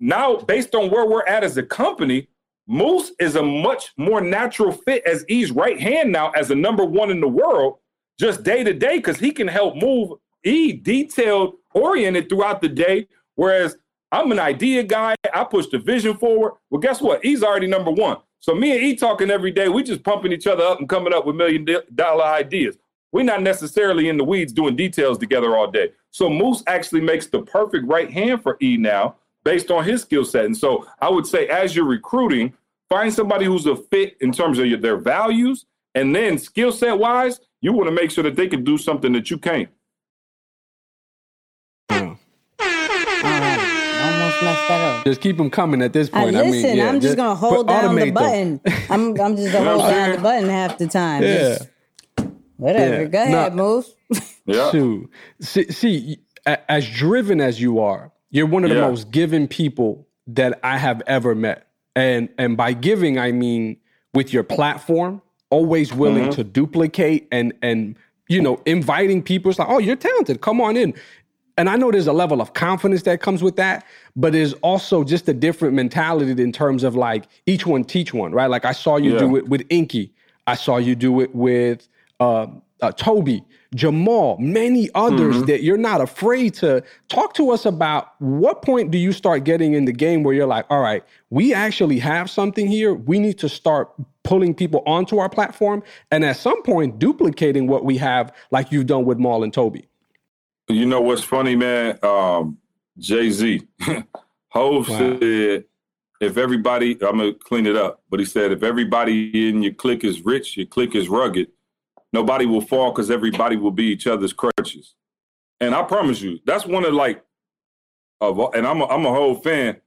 now based on where we're at as a company, Moose is a much more natural fit as E's right hand now as the number one in the world, just day to day, because he can help move E detailed, oriented throughout the day. Whereas I'm an idea guy, I push the vision forward. Well, guess what? E's already number one. So me and E talking every day, we just pumping each other up and coming up with million dollar ideas. We're not necessarily in the weeds doing details together all day. So Moose actually makes the perfect right hand for E now based on his skill set. And so I would say, as you're recruiting, find somebody who's a fit in terms of your, their values. And then skill set wise, you want to make sure that they can do something that you can't. Mm. Mm. Almost that up. Just keep them coming at this I point. listen, I mean, yeah, I'm just gonna hold down the button. I'm I'm just gonna hold down the button half the time. Yeah. Just- whatever. Yeah. Go ahead, No. move. Yeah. Shoot. See, see, as driven as you are, you're one of the Yeah. most giving people that I have ever met. And and by giving, I mean with your platform, always willing Mm-hmm. to duplicate and and you know, inviting people. It's like, oh, you're talented. Come on in. And I know there's a level of confidence that comes with that, but there's also just a different mentality in terms of like each one teach one, right? Like I saw you Yeah. do it with Inky. I saw you do it with uh, uh, Tobe, Jamal, many others Mm-hmm. that you're not afraid to talk to us about. What point do you start getting in the game where you're like, all right, we actually have something here. We need to start pulling people onto our platform, and at some point duplicating what we have, like you've done with Maul and Tobe. You know what's funny, man? Um, Jay Z, Hov Wow. said, if everybody, I'm gonna clean it up, but he said, if everybody in your clique is rich, your clique is rugged, nobody will fall because everybody will be each other's crutches. And I promise you, that's one of like, of and I'm a, I'm a whole fan.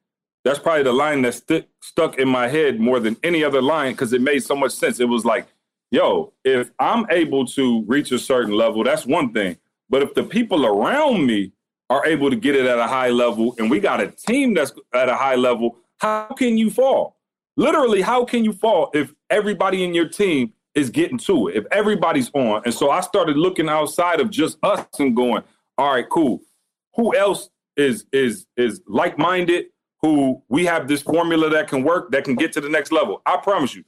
That's probably the line that sti- stuck in my head more than any other line because it made so much sense. It was like, yo, if I'm able to reach a certain level, that's one thing. But if the people around me are able to get it at a high level and we got a team that's at a high level, how can you fall? Literally, how can you fall if everybody in your team is getting to it, if everybody's on? And so I started looking outside of just us and going, all right, cool. Who else is is is like-minded? Who we have this formula that can work, that can get to the next level. I promise you.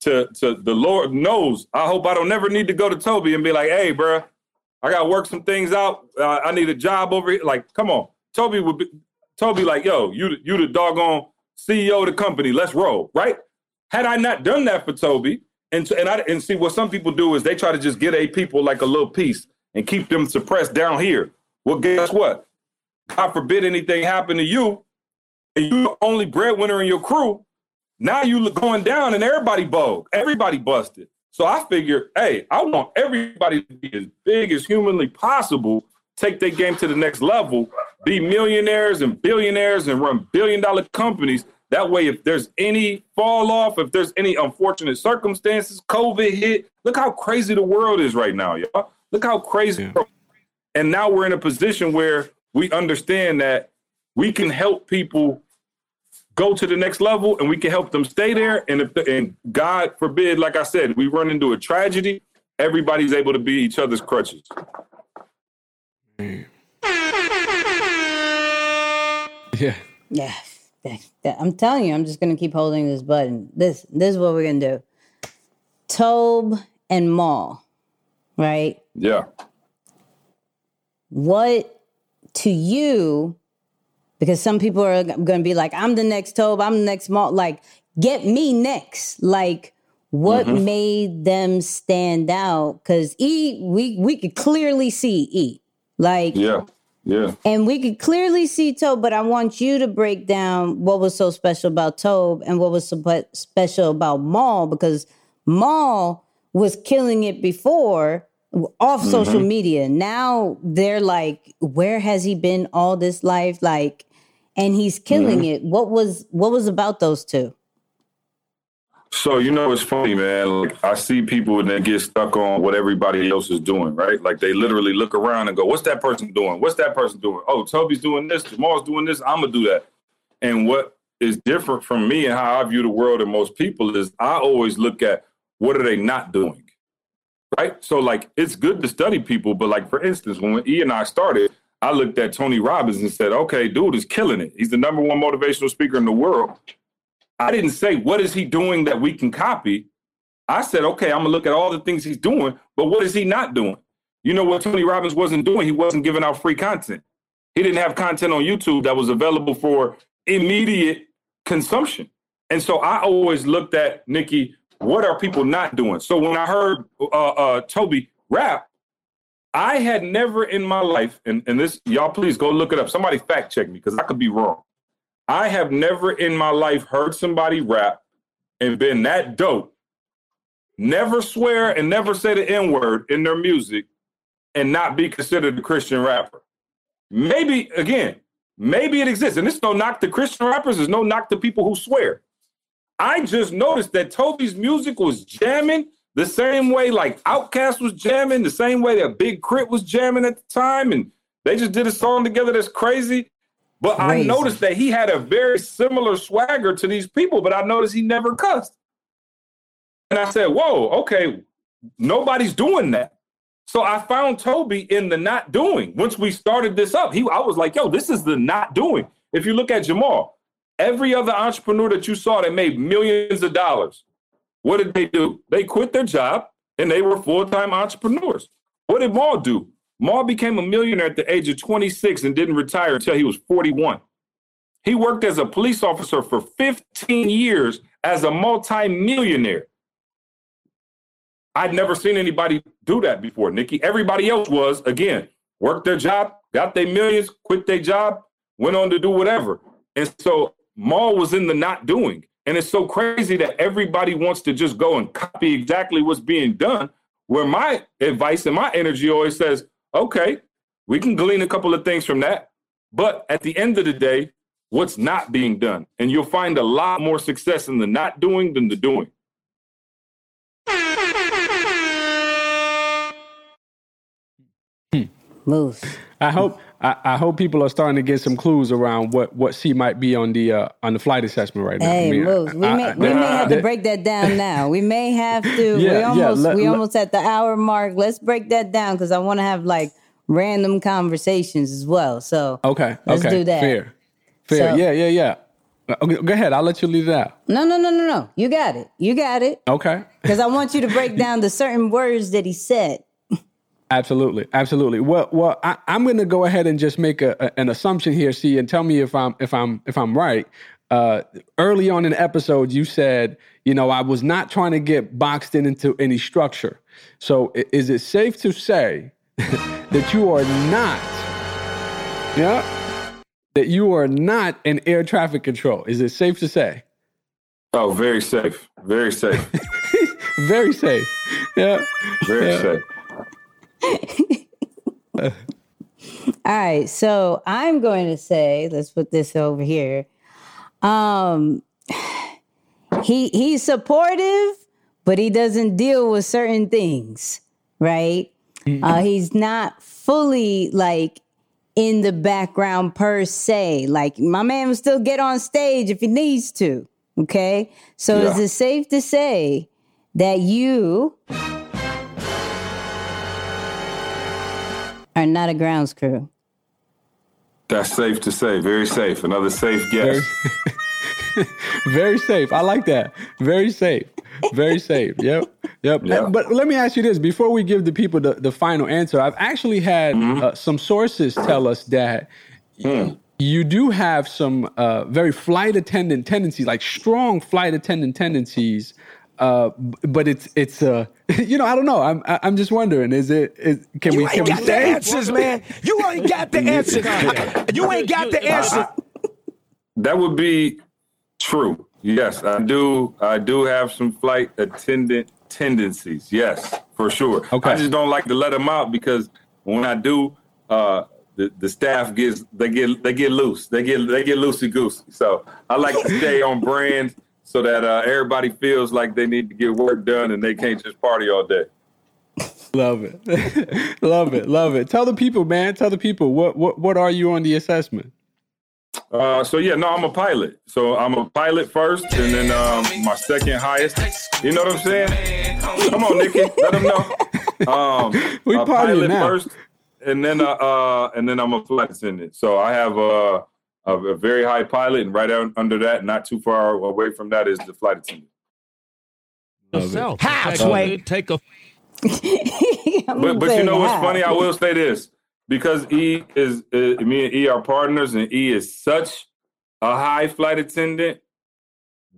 To to the Lord knows. I hope I don't never need to go to Tobe and be like, hey, bruh, I gotta work some things out. Uh, I need a job over here. Like, come on. Tobe would be Tobe, like, yo, you you the doggone CEO of the company. Let's roll, right? Had I not done that for Tobe, and and I and see what some people do is they try to just get a people like a little piece and keep them suppressed down here. Well, guess what? God forbid anything happen to you, and you the only breadwinner in your crew. Now you look going down and everybody bogue, everybody busted. So I figure, hey, I want everybody to be as big as humanly possible, take their game to the next level, be millionaires and billionaires and run billion dollar companies. That way, if there's any fall off, if there's any unfortunate circumstances, COVID hit, look how crazy the world is right now, y'all. Look how crazy. And now we're in a position where we understand that we can help people go to the next level and we can help them stay there. And if and God forbid, like I said, we run into a tragedy, everybody's able to be each other's crutches. Yeah. Yeah. That- that- I'm telling you, I'm just gonna keep holding this button. This this is what we're gonna do. Tobe and Maul, right? Yeah. What to you? Because some people are gonna be like, I'm the next Tobe, I'm the next Maul. Like, get me next. Like, what mm-hmm. made them stand out? Because E, we we could clearly see E. Like, Yeah. Yeah. And we could clearly see Tobe, but I want you to break down what was so special about Tobe and what was so special about Maul because Maul was killing it before off mm-hmm. social media. Now they're like, where has he been all this life? Like, and he's killing mm-hmm. it. What was what was about those two? So you know it's funny, man. Like I see people and they get stuck on what everybody else is doing, right? Like they literally look around and go, "What's that person doing? What's that person doing? Oh, Tobe's doing this. Jamal's doing this. I'm gonna do that." And what is different from me and how I view the world and most people is I always look at what are they not doing, right? So like it's good to study people, but like for instance, when E and I started, I looked at Tony Robbins and said, "Okay, dude is killing it. He's the number one motivational speaker in the world." I didn't say, what is he doing that we can copy? I said, okay, I'm gonna look at all the things he's doing, but what is he not doing? You know what Tony Robbins wasn't doing? He wasn't giving out free content. He didn't have content on YouTube that was available for immediate consumption. And so I always looked at Nikki, what are people not doing? So when I heard uh, uh, Tobe rap, I had never in my life, and, and this, y'all please go look it up. Somebody fact check me because I could be wrong. I have never in my life heard somebody rap and been that dope, never swear and never say the N word in their music and not be considered a Christian rapper. Maybe, again, maybe it exists. And it's no knock to Christian rappers, there's no knock to people who swear. I just noticed that Tobe's music was jamming the same way like Outkast was jamming, the same way that Big K.R.I.T. was jamming at the time. And they just did a song together that's crazy. But Crazy. I noticed that he had a very similar swagger to these people, but I noticed he never cussed. And I said, whoa, okay, nobody's doing that. So I found Tobe in the not doing. Once we started this up, he I was like, yo, this is the not doing. If you look at Jamal, every other entrepreneur that you saw that made millions of dollars, what did they do? They quit their job and they were full-time entrepreneurs. What did Maul do? Mal became a millionaire at the age of 26 and didn't retire until he was 41. He worked as a police officer for 15 years as a multi-millionaire. I'd never seen anybody do that before, Nikki. Everybody else was, again, worked their job, got their millions, quit their job, went on to do whatever. And so Mal was in the not doing. And it's so crazy that everybody wants to just go and copy exactly what's being done. Where my advice and my energy always says, Okay, we can glean a couple of things from that. But at the end of the day, what's not being done? And you'll find a lot more success in the not doing than the doing. Hmm. Moose. I hope I, I, hope people are starting to get some clues around what what C might be on the uh, on the flight assessment right now. Hey, I mean, Moose, we I, may we may have to break that down now. We may have to. Yeah, we almost yeah, let, we almost at the hour mark. Let's break that down because I want to have like random conversations as well. So okay, let's okay, do that. Fair, fair. So, yeah, yeah, yeah. Uh, okay, go ahead. I'll let you leave that. No, no, no, no, no. You got it. You got it. Okay. Because I want you to break down the certain words that he said. Absolutely, absolutely. Well, well, I, am going to go ahead and just make a, a, an assumption here, see, and tell me if I'm if I'm if I'm right. Uh, early on in the episode, you said, you know, I was not trying to get boxed in into any structure. So, is it safe to say that you are not, yeah, that you are not in air traffic control? Is it safe to say? Oh, very safe, very safe, very safe. Yeah, very yeah. safe. All right, so I'm going to say, let's put this over here. Um, he he's supportive, but he doesn't deal with certain things, right? Mm-hmm. Uh, he's not fully like in the background per se. Like my man will still get on stage if he needs to. Okay, so yeah. is it safe to say that you are not a grounds crew. That's safe to say. Very safe. Another safe guess. Very, very safe. I like that. Very safe. Very safe. Yep. Yep. yep. But let me ask you this before we give the people the, the final answer. I've actually had mm-hmm. uh, some sources tell us that mm. you do have some uh, very flight attendant tendencies, like strong flight attendant tendencies uh, but it's it's uh you know I don't know. I'm I'm just wondering is it is can you we ain't can got we the answers man. You ain't got the answers. you ain't got the answers. That would be true. Yes I do I do have some flight attendant tendencies. Yes for sure. Okay. I just don't like to let them out because when I do uh the, the staff gets they get they get loose. They get they get loosey goosey so I like to stay on brand so that uh, everybody feels like they need to get work done and they can't just party all day. Love it, love it, love it. Tell the people, man. Tell the people what what what are you on the assessment? Uh, so yeah, no, I'm a pilot. So I'm a pilot first, and then um, my second highest. You know what I'm saying? Come on, Nikki, let them know. Um, We a pilot now. first, and then uh, uh, and then I'm a flight attendant. So I have uh, a, a very high pilot, and right out under that, not too far away from that, is the flight attendant. Yourself. How, Take- Sway? Take a I'm But but you know what's hi. funny? I will say this because E is uh, me and E are partners, and E is such a high flight attendant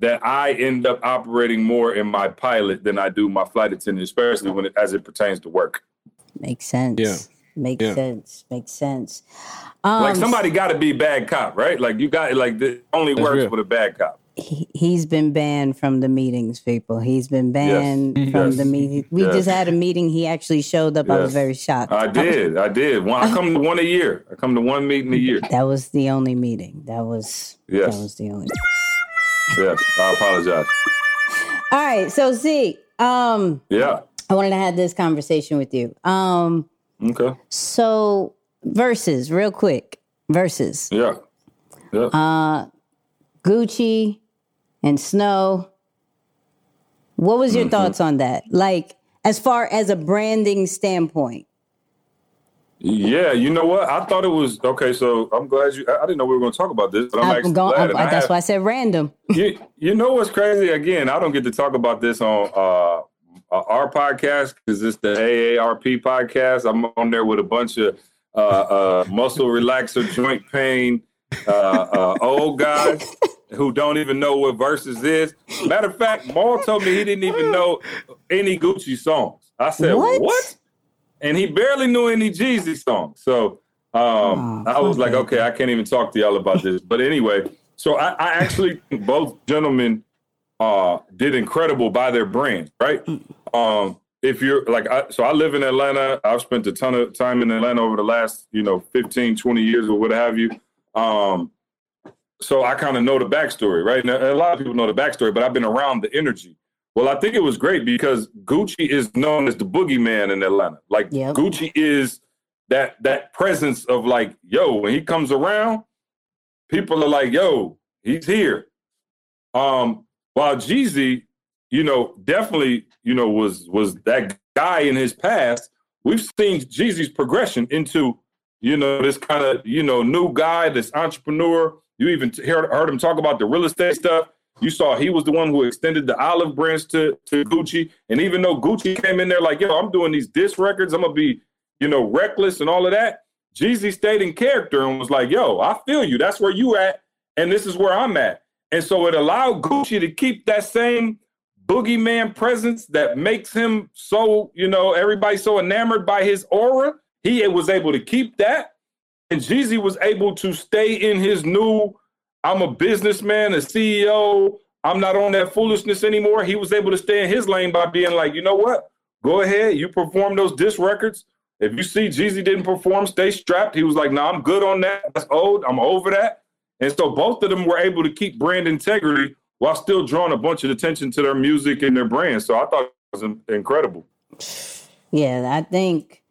that I end up operating more in my pilot than I do my flight attendant, especially when it, as it pertains to work. Makes sense. Yeah. Makes Yeah. sense. Makes sense. Um, Like somebody got to be bad cop, right? Like you got like it only That's works real. with a bad cop. he, he's been banned from the meetings, people. He's been banned from Yes. the meeting. We Yes. just had a meeting. He actually showed up. I was very shocked. I did, I did. One, I come to one a year. I come to one meeting a year. That was the only meeting. That was Yes. that was the only. Yes, I apologize. All right, so see, um, Yeah. I wanted to have this conversation with you. Um, Okay. so verses, real quick, verses. Yeah. Yeah. Uh, Gucci and Snow. What was your Mm-hmm. thoughts on that? Like, as far as a branding standpoint. Yeah, you know what? I thought it was okay. So I'm glad you. I I didn't know we were going to talk about this, but I'm, I'm actually going, glad. I'm- that's have- why I said random. you, you know what's crazy? Again, I don't get to talk about this on uh, our podcast because it's the AARP podcast. I'm on there with a bunch of uh, uh, muscle relaxer, joint pain, uh, uh, old guys who don't even know what verses is. Matter of fact, Maul told me he didn't even know any Gucci songs. I said, What? what? And he barely knew any Jeezy songs. So um, Oh, I was like, okay. okay, I can't even talk to y'all about this. But anyway, so I, I actually both gentlemen uh, did incredible by their brand, right? Um, if you're like, I, so I live in Atlanta. I've spent a ton of time in Atlanta over the last, you know, 15, 20 years or what have you. Um, so I kind of know the backstory, right? Now, a lot of people know the backstory, but I've been around the energy. Well, I think it was great because Gucci is known as the boogeyman in Atlanta. Like Yep. Gucci is that that presence of like, yo, when he comes around, people are like, yo, he's here. Um, while Jeezy, you know, definitely, you know, was was that guy in his past. We've seen Jeezy's progression into, you know, this kind of, you know, new guy, this entrepreneur. You even heard, heard him talk about the real estate stuff. You saw he was the one who extended the olive branch to, to Gucci. And even though Gucci came in there like, yo, I'm doing these diss records, I'm gonna be, you know, reckless and all of that. Jeezy stayed in character and was like, yo, I feel you. That's where you at, and this is where I'm at. And so it allowed Gucci to keep that same boogeyman presence that makes him so, you know, everybody so enamored by his aura. He was able to keep that. And Jeezy was able to stay in his new, I'm a businessman, a CEO. I'm not on that foolishness anymore. He was able to stay in his lane by being like, you know what? Go ahead. You perform those disc records. If you see Jeezy didn't perform, stay strapped. He was like, no, I'm good on that. That's old. I'm over that. And so both of them were able to keep brand integrity while still drawing a bunch of attention to their music and their brand. So I thought it was incredible. Yeah, I think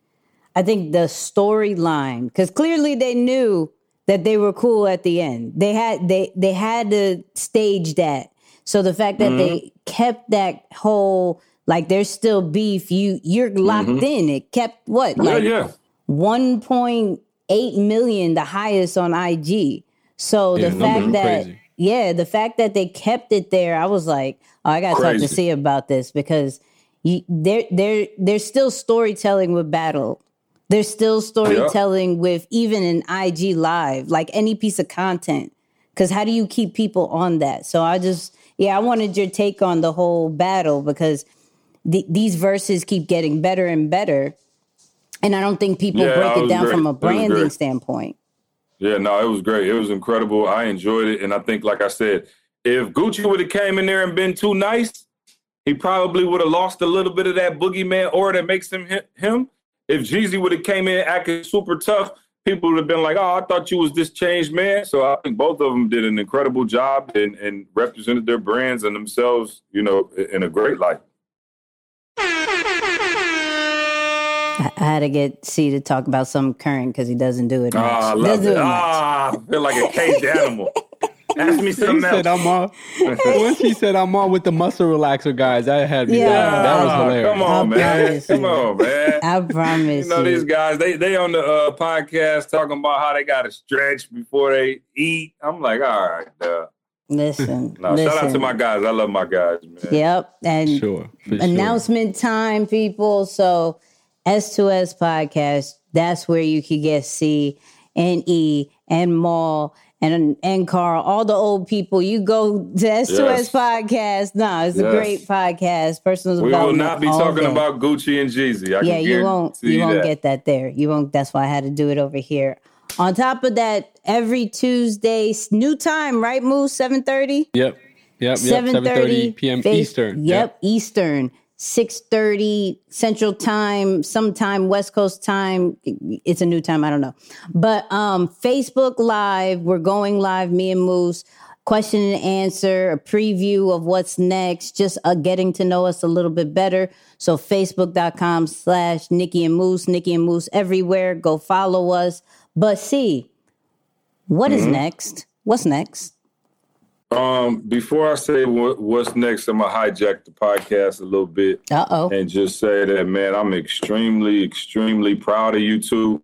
I think the storyline because clearly they knew that they were cool at the end. They had they they had to stage that. So the fact that they mm-hmm. kept that whole like there's still beef, you you're locked mm-hmm. in. It kept what like yeah, yeah. 1.8 million, the highest on IG. So Yeah, the fact that crazy. Yeah, the fact that they kept it there, I was like, oh, I got to talk to see about this because you, there, there, there's still storytelling with battle. There's still storytelling with even an IG live, like any piece of content. Because how do you keep people on that? So I just, yeah, I wanted your take on the whole battle because the, these verses keep getting better and better. And I don't think people Yeah, break it it down great. from a branding standpoint. Yeah, no, it was great. It was incredible. I enjoyed it. And I think, like I said, if Gucci would have came in there and been too nice, he probably would have lost a little bit of that boogeyman aura that makes him hi- him. If Jeezy would have came in acting super tough, people would have been like, "Oh, I thought you was this changed man." So I think both of them did an incredible job and, and represented their brands and themselves, you know, in a great light. I I had to get C to talk about some current because he doesn't do it. Much. Ah, I doesn't love it. it much. Ah, I feel like a caged animal. Ask me He something said else. I'm on. Once he said I'm on with the muscle relaxer guys, that had me Yeah. laughing. That was Ah, hilarious. Come on, I man. Come you. on, man. I promise You know you. these guys, they they on the uh, podcast talking about how they got to stretch before they eat. I'm like, all right, uh, Listen, no, listen. shout out to my guys. I love my guys, man. Yep, and Sure. for sure. announcement time, people. So S2S podcast, that's where you could get C and E and Maul and and Carl, all the old people. You go to S2S Yes. podcast. No, it's a great podcast. Personal We will not be talking day. about Gucci and Jeezy. I yeah, can you won't you won't that. get that there. You won't that's why I had to do it over here. On top of that, every Tuesday, new time, right? Move 730? Yep. Yep. Yep. 7:30 p.m. face- Eastern. Yep, Eastern. 6:30 Central Time, sometime West Coast time. It's a new time, I don't know. But um Facebook Live, we're going live me and Moose question and answer, a preview of what's next, just uh, getting to know us a little bit better. So facebook.com slash Nikki and Moose, Nikki and Moose everywhere. Go follow us. But see, what is next? What's next? Um, before I say what, what's next, I'm gonna hijack the podcast a little bit. Uh-oh. and just say that, man, I'm extremely, extremely proud of you two.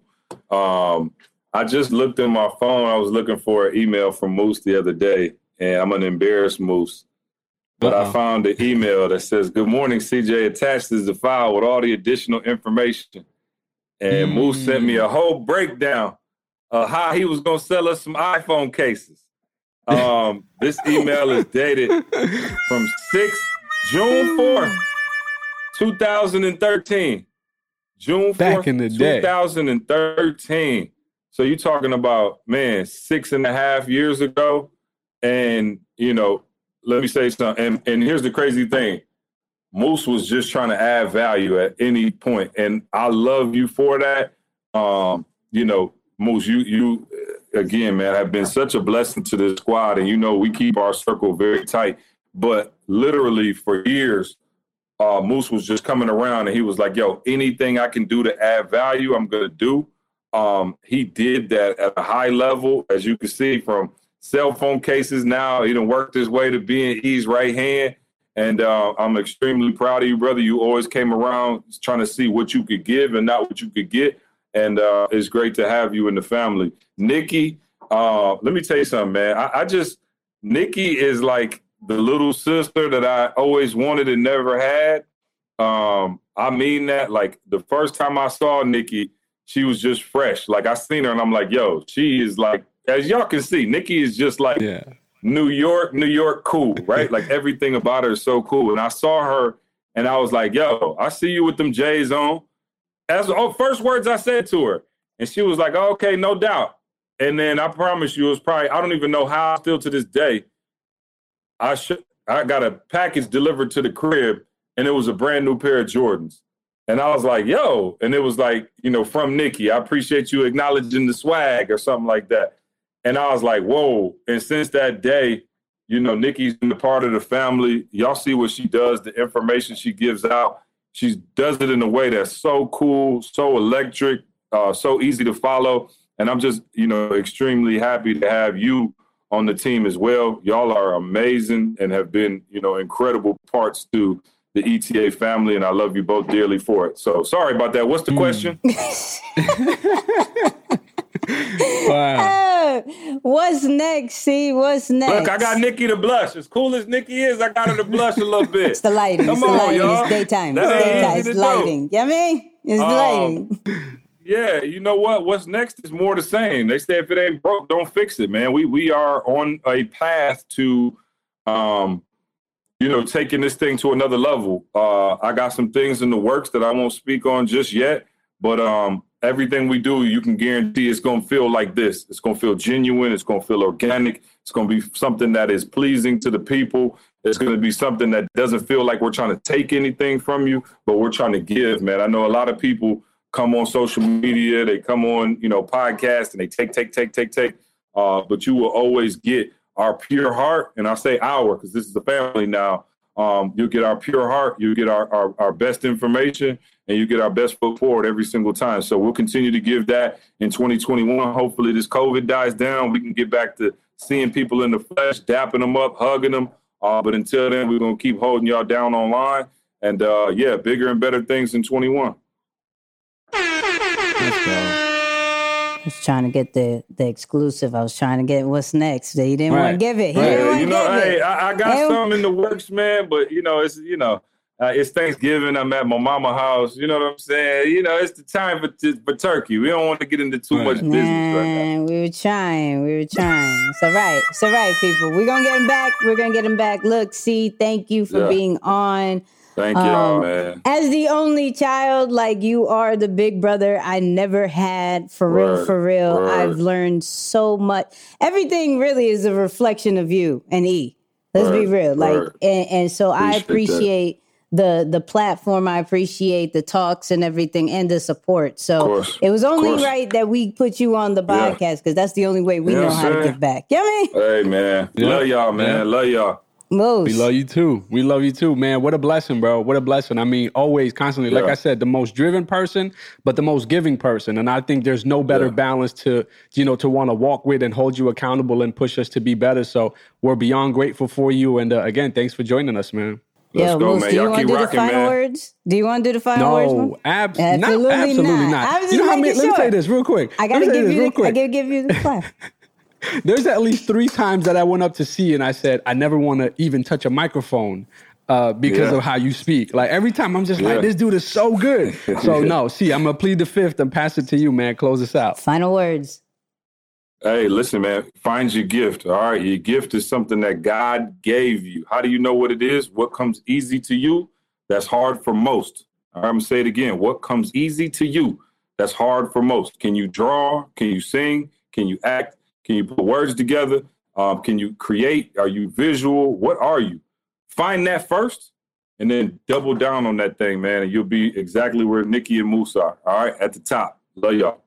Um, I just looked in my phone. I was looking for an email from Moose the other day, and I'm gonna embarrass Moose. But I Uh-oh. found the email that says, "Good morning, CJ. Attached is the file with all the additional information." And Moose sent me a whole breakdown of how he was gonna sell us some iPhone cases. Um, this email is dated from 6 June 4th, 2013. June 4th, Back in the day. 2013. So you're talking about, man, six and a half years ago. And, you know, let me say something. And, and here's the crazy thing. Moose was just trying to add value at any point, and I love you for that. Um, you know, Moose, you you again, man, have been such a blessing to the squad, and you know we keep our circle very tight. But literally for years, uh, Moose was just coming around, and he was like, "Yo, anything I can do to add value, I'm gonna do." Um, he did that at a high level, as you can see from cell phone cases. Now he done worked his way to being E's right hand. And uh, I'm extremely proud of you, brother. You always came around trying to see what you could give and not what you could get. And uh, it's great to have you in the family. Nikki, uh, let me tell you something, man. I, I just, Nikki is like the little sister that I always wanted and never had. Um, I mean that. Like the first time I saw Nikki, she was just fresh. Like I seen her and I'm like, yo, she is like, as y'all can see, Nikki is just like Yeah. New York, New York, cool, right? like everything about her is so cool. And I saw her and I was like, yo, I see you with them J's on. As oh, first words I said to her. And she was like, oh, okay, no doubt. And then I promise you, it was probably, I don't even know how still to this day. I should I got a package delivered to the crib and it was a brand new pair of Jordans. And I was like, yo, and it was like, you know, from Nikki, I appreciate you acknowledging the swag or something like that. And I was like, whoa. And since that day, you know, Nikki's been a part of the family. Y'all see what she does, the information she gives out. She does it in a way that's so cool, so electric, uh, so easy to follow. And I'm just, you know, extremely happy to have you on the team as well. Y'all are amazing and have been, you know, incredible parts to the ETA family, and I love you both dearly for it. So sorry about that. What's the question? Wow. Oh, what's next? See, what's next? Look, I got Nikki to blush. As cool as Nikki is, I got her to blush a little bit. It's the lighting. Come it's the on, lighting. y'all. It's daytime. That It's daytime. It's do. lighting. You know what I mean? It's the Um, lighting. Yeah, you know what? What's next is more the same. They say if it ain't broke, don't fix it, man. We we are on a path to, um, you know, taking this thing to another level. Uh, I got some things in the works that I won't speak on just yet, but um, everything we do, you can guarantee it's going to feel like this. It's going to feel genuine. It's going to feel organic. It's going to be something that is pleasing to the people. It's going to be something that doesn't feel like we're trying to take anything from you, but we're trying to give, man. I know a lot of people come on social media, they come on, you know, podcast and they take, take, take, take, take. Uh, but you will always get our pure heart. And I say our because this is a family now. Um, you get our pure heart, You'll get our, our, our best information, and you get our best foot forward every single time. So we'll continue to give that in 2021. Hopefully, this COVID dies down. We can get back to seeing people in the flesh, dapping them up, hugging them. Uh, but until then, we're going to keep holding y'all down online. And uh, yeah, bigger and better things in 21. Let's go. I was trying to get the the exclusive. I was trying to get what's next. He didn't want to give it. He Right. didn't want you to know, give hey. I, I got Hey, some in the works, man. But you know, it's you know, uh, it's Thanksgiving. I'm at my mama house. You know what I'm saying? You know, it's the time for for turkey. We don't want to get into too Right. much business right now. We were trying. We were trying. It's all right. It's all right, people. We're gonna get him back. We're gonna get him back. Look, see, thank you for Yeah. being on. Thank y'all, Um, man. As the only child, like you are the big brother I never had. For real, for real. word. I've learned so much. Everything really is a reflection of you and E. Let's be Word, real. Like and, and so I Appreciate that. Appreciate the the platform. I appreciate the talks and everything and the support. So it was only right that we put you on the podcast because that's the only way we Yeah, know how to sir. give back. You know what I mean? Hey, man. Yeah. Love y'all, man. Yeah. Love y'all. Most. We love you too. We love you too, man. What a blessing, bro. What a blessing. I mean, always, constantly, like I said, the most driven person, but the most giving person. And I think there's no better Yeah. balance to, you know, to want to walk with and hold you accountable and push us to be better. So we're beyond grateful for you. And uh, again, thanks for joining us, man. Let's Yo, go, Moose, man. do you Y'all want to keep do the rocking, final man. words? Do you want to do the final words? Mo? No, ab- Absolutely not, absolutely not. not. You know how many? making Let me sure. say this real quick. I Let gotta me give you. The, I quick. gotta give you the clap. There's at least three times that I went up to see and I said, I never want to even touch a microphone uh, because Yeah. of how you speak. Like every time I'm just Yeah. like, this dude is so good. So no, see, I'm gonna plead the fifth and pass it to you, man. Close us out. Final words. Hey, listen, man. Find your gift. All right. Your gift is something that God gave you. How do you know what it is? What comes easy to you? That's hard for most. All right, I'm gonna say it again. What comes easy to you? That's hard for most. Can you draw? Can you sing? Can you act? Can you put words together? Um, can you create? Are you visual? What are you? Find that first and then double down on that thing, man. And you'll be exactly where Nikki and Moose are. All right, at the top. Love y'all.